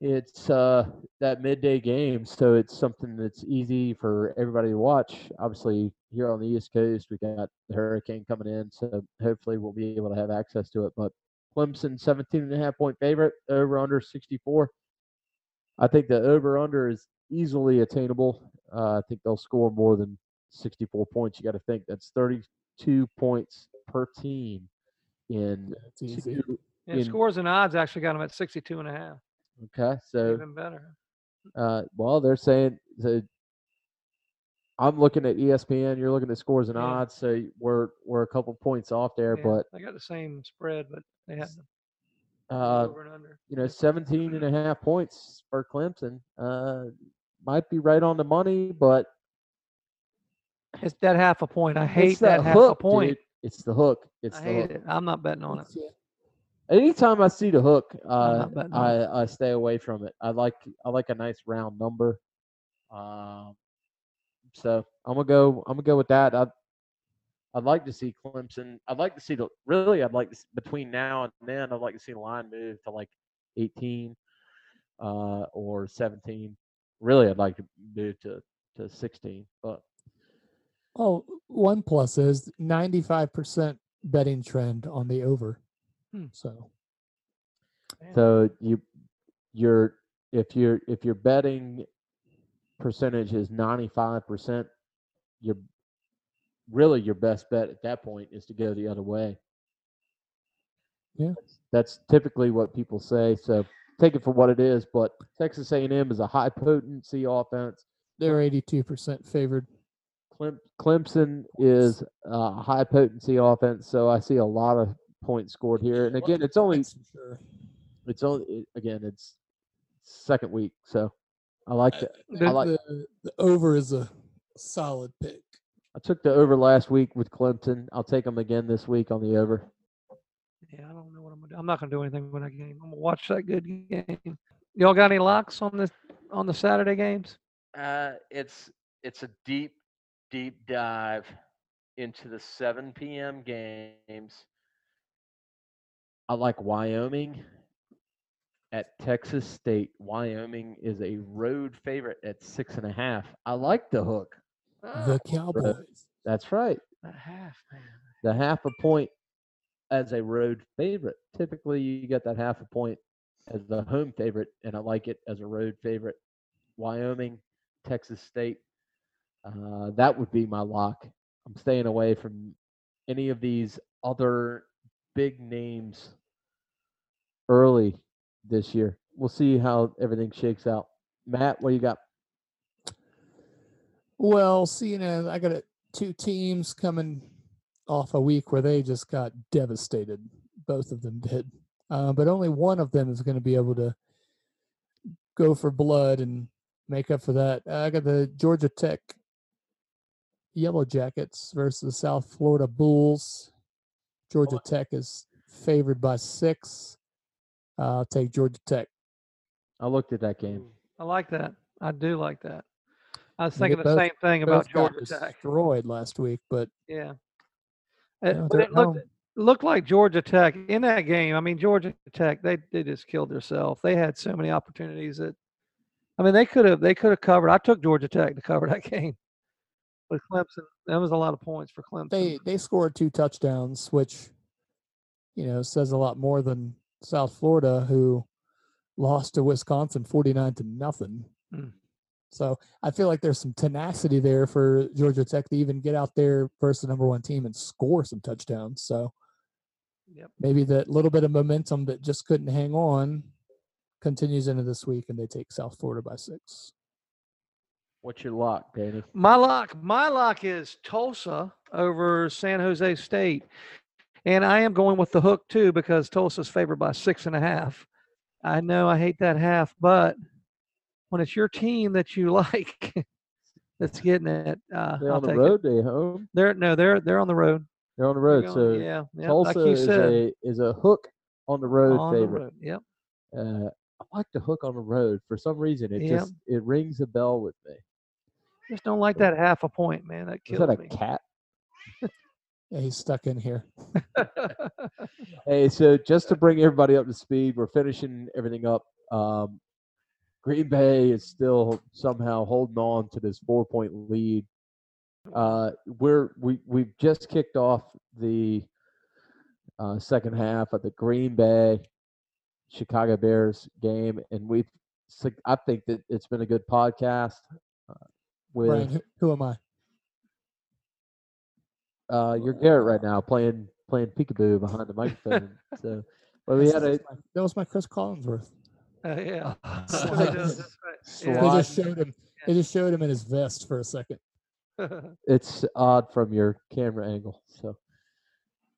It's uh, that midday game, so it's something that's easy for everybody to watch. Obviously, here on the East Coast, we got the hurricane coming in, so hopefully we'll be able to have access to it. But Clemson 17 and a half point favorite, over under 64. I think the over under is easily attainable. Uh, I think they'll score more than 64 points. You got to think that's 32 points per team in It's easy. two. Yeah, In- scores and odds actually got them at 62 and a half. Okay, so Even better. uh, well, they're saying so. I'm looking at ESPN. You're looking at scores and Yeah. odds. So we're we're a couple points off there, Yeah, but they got the same spread, but they had uh, over and under. you know, 17 and a half points for Clemson. Uh, might be right on the money, but It's that half a point. I hate it's that half a point. dude. It's the hook. It's I the hate hook. it. I'm not betting on it. Yeah. Anytime I see the hook, uh, not betting on I, I stay away from it. I like I like a nice round number. Um, so I'm gonna go. I'm gonna go with that. I, I'd like to see Clemson. I'd like to see the really. I'd like to, s- between now and then. I'd like to see the line move to like 18 uh, or 17. Really, I'd like to move to to 16. But Oh, one plus is 95% betting trend on the over. Hmm. So, Man, so you you're if you're if your betting percentage is 95 percent, you're really your best bet at that point is to go the other way. Yeah. That's typically what people say. So take it for what it is. But Texas A&M is a high potency offense. they're 82% favored. Clemson is a high potency offense. So I see a lot of points scored here. And again, it's only sure. it's only again it's second week. So I like I that. think like- the, the over is a solid pick. I took the over last week with Clemson. I'll take them again this week on the over. yeah, I don't know what I'm gonna do. I'm not gonna do anything with that game. I'm gonna watch that good game. Y'all got any locks on the on the Saturday games? Uh, it's it's a deep, deep dive into the 7 p.m. games. I like Wyoming at Texas State. Wyoming is a road favorite at six and a half. I like the hook. The Cowboys. That's right. A half, man. The half a point as a road favorite. Typically, you get that half a point as the home favorite, and I like it as a road favorite. Wyoming, Texas State. Uh, that would be my lock. I'm staying away from any of these other big names early this year. We'll see how everything shakes out. Matt, what do you got? Well, seeing as I got a, two teams coming off a week where they just got devastated, both of them did. Uh, but only one of them is going to be able to go for blood and make up for that. I got the Georgia Tech Yellow Jackets versus the South Florida Bulls. Georgia Tech is favored by six. Uh, I'll take Georgia Tech. I looked at that game. I like that. I do like that. I was thinking they the both- same thing about Both got Georgia Tech. destroyed last week, but Yeah. you Uh, know, but it looked, looked like Georgia Tech in that game. I mean, Georgia Tech, they they just killed themselves. They had so many opportunities that, I mean, they could have they could have covered. I took Georgia Tech to cover that game, but Clemson, that was a lot of points for Clemson. they they scored two touchdowns, which you know says a lot more than South Florida, who lost to Wisconsin forty nine to nothing. Mm. So I feel like there's some tenacity there for Georgia Tech to even get out there versus the number one team and score some touchdowns. So Yep. maybe that little bit of momentum that just couldn't hang on continues into this week, and they take South Florida by six. What's your lock, Danny? My lock, my lock is Tulsa over San Jose State, and I am going with the hook too because Tulsa's favored by six and a half. I know I hate that half, but when it's your team that you like, that's getting it. Uh, They're I'll on the road. They home. They're no, they're they're on the road. They're on the road. going- So yeah, yeah, Tulsa like is said, a is a hook on the road on the favorite. road. Yep. Uh, I like the hook on the road for some reason. It Yep. just it rings a bell with me. Just don't like that half a point, man. That kills is that a me. cat? Yeah, he's stuck in here. Hey, so just to bring everybody up to speed, we're finishing everything up. Um, Green Bay is still somehow holding on to this four point lead. Uh, we're we we've just kicked off the uh, second half of the Green Bay Chicago Bears game, and we've I think that it's been a good podcast. Uh, with Brian, who, who am I? Uh, you're Garrett right now playing playing peekaboo behind the microphone. so, but we had that, a was my, that was my Chris Collinsworth. Uh, yeah. That's Slide. what that's right. They just showed him. They just showed him in his vest for a second. It's odd from your camera angle. So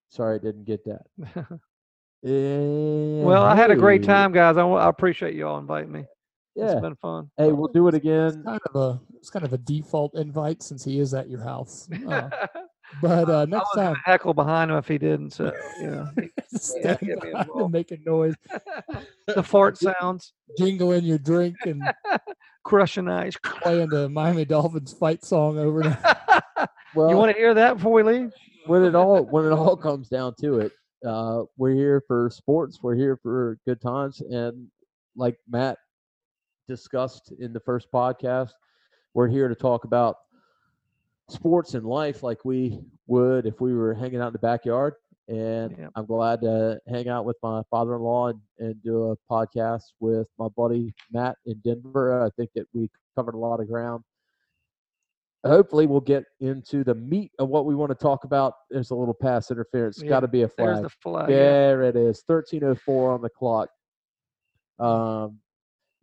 sorry I didn't get that. Eh, well, I had a great time, guys. I, I appreciate you all inviting me. Yeah. It's been fun. Hey, we'll do it again. It's again. kind of a it's kind of a default invite since he is at your house. Uh, but uh, I next was time, heckle behind him if he didn't. So yeah, stand get me behind him involved. making noise, the fart sounds, jingling your drink, and crushing ice. playing the Miami Dolphins fight song over. and- Well, you want to hear that before we leave? when it all when it all comes down to it, uh, we're here for sports. We're here for good times, and like Matt discussed in the first podcast, we're here to talk about sports and life like we would if we were hanging out in the backyard. And Yep. I'm glad to hang out with my father-in-law and, and do a podcast with my buddy Matt in Denver. I think that we covered a lot of ground. Hopefully, we'll get into the meat of what we want to talk about. There's a little pass interference. Yeah, Got to be a There's the flag. yeah. There it is. 1304 on the clock. Um,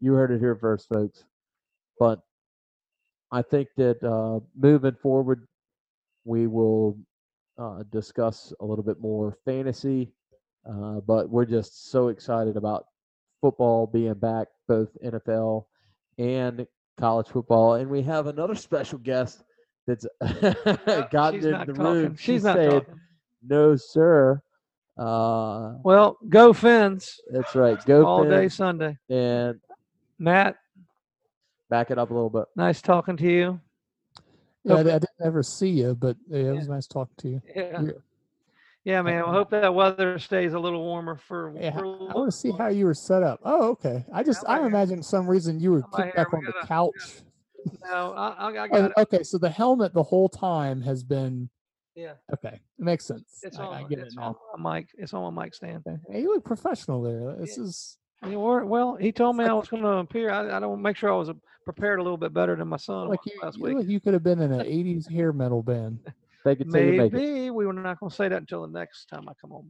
you heard it here first, folks. But I think that uh, moving forward, we will uh, discuss a little bit more fantasy. Uh, but we're just so excited about football being back, both NFL and college football. And we have another special guest that's Uh, gotten she's in not the talking. room. She's, not saying, talking. no, sir. Uh, Well, go Fins that's right. Go all day Sunday. and Matt, back it up a little bit. nice talking to you. Yeah, I, Hope di- I didn't ever see you, but yeah, it was nice talking to you. Yeah, Yeah. yeah, man. I uh, hope that weather stays a little warmer for. Yeah, for a I want to see how you were set up. Oh, okay. I just I'm I imagine some reason you were kicked back on the gotta- couch. No, I, I, I oh, got Oh, it. okay, so the helmet the whole time has been Yeah, okay. It makes sense. it's I, on. I my- get it's it on now. my mic. It's on my mic stand. Okay. Hey, you look professional there. This is You were, well, he told me I was going to appear. I, I don't make sure I was uh, prepared a little bit better than my son like you, last you week. like you could have been in an '80s hair metal band. Fake it till make it. Maybe we were not going to say that until the next time I come on.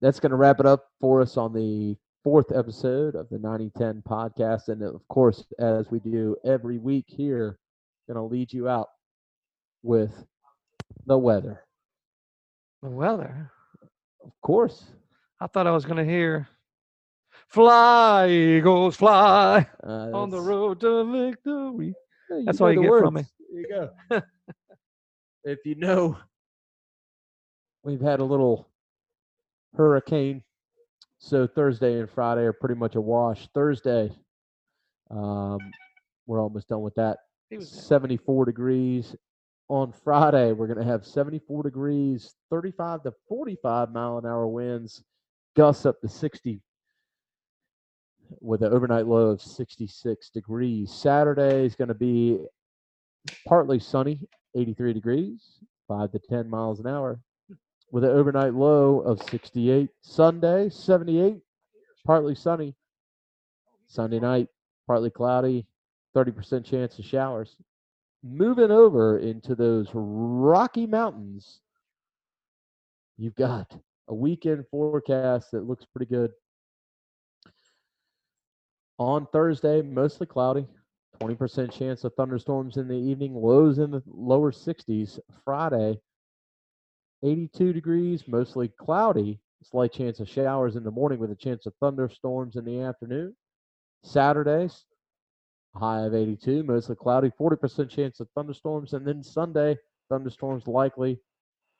That's going to wrap it up for us on the fourth episode of the 9010 podcast. And of course, as we do every week here, going to lead you out with the weather. The weather. Of course. I thought I was going to hear "Fly, Eagles, fly Uh, on the road to victory." Yeah, That's all you get from me. There you go. if you know, we've had a little hurricane. So Thursday and Friday are pretty much a wash. Thursday, um, we're almost done with that. He was down. 74 degrees. On Friday, we're going to have 74 degrees, 35 to 45 mile an hour winds, gusts up to 60 with an overnight low of 66 degrees. Saturday is going to be partly sunny, 83 degrees, 5 to 10 miles an hour, with an overnight low of 68. Sunday, 78, partly sunny. Sunday night, partly cloudy, 30% chance of showers. Moving over into those Rocky Mountains, you've got a weekend forecast that looks pretty good. On Thursday, mostly cloudy, 20% chance of thunderstorms in the evening, lows in the lower 60s. Friday, 82 degrees, mostly cloudy, slight chance of showers in the morning with a chance of thunderstorms in the afternoon. Saturdays, high of 82, mostly cloudy, 40% chance of thunderstorms. And then Sunday, thunderstorms likely,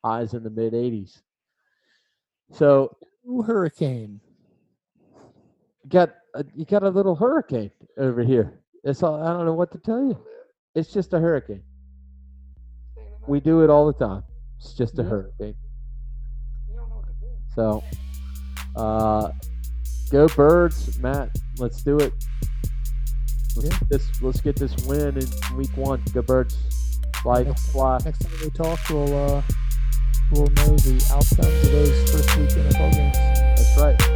highs in the mid 80s. So hurricane. Got a, you got a little hurricane over here. It's all, I don't know what to tell you. It's just a hurricane. We do it all the time. It's just a hurricane. So, uh, go birds, Matt. Let's do it. Let's, Yeah. get this, let's get this win in week one. Go birds. Fly, Next- fly. Next time we talk, we'll uh, we'll know the outcomes of those first week NFL games. That's right.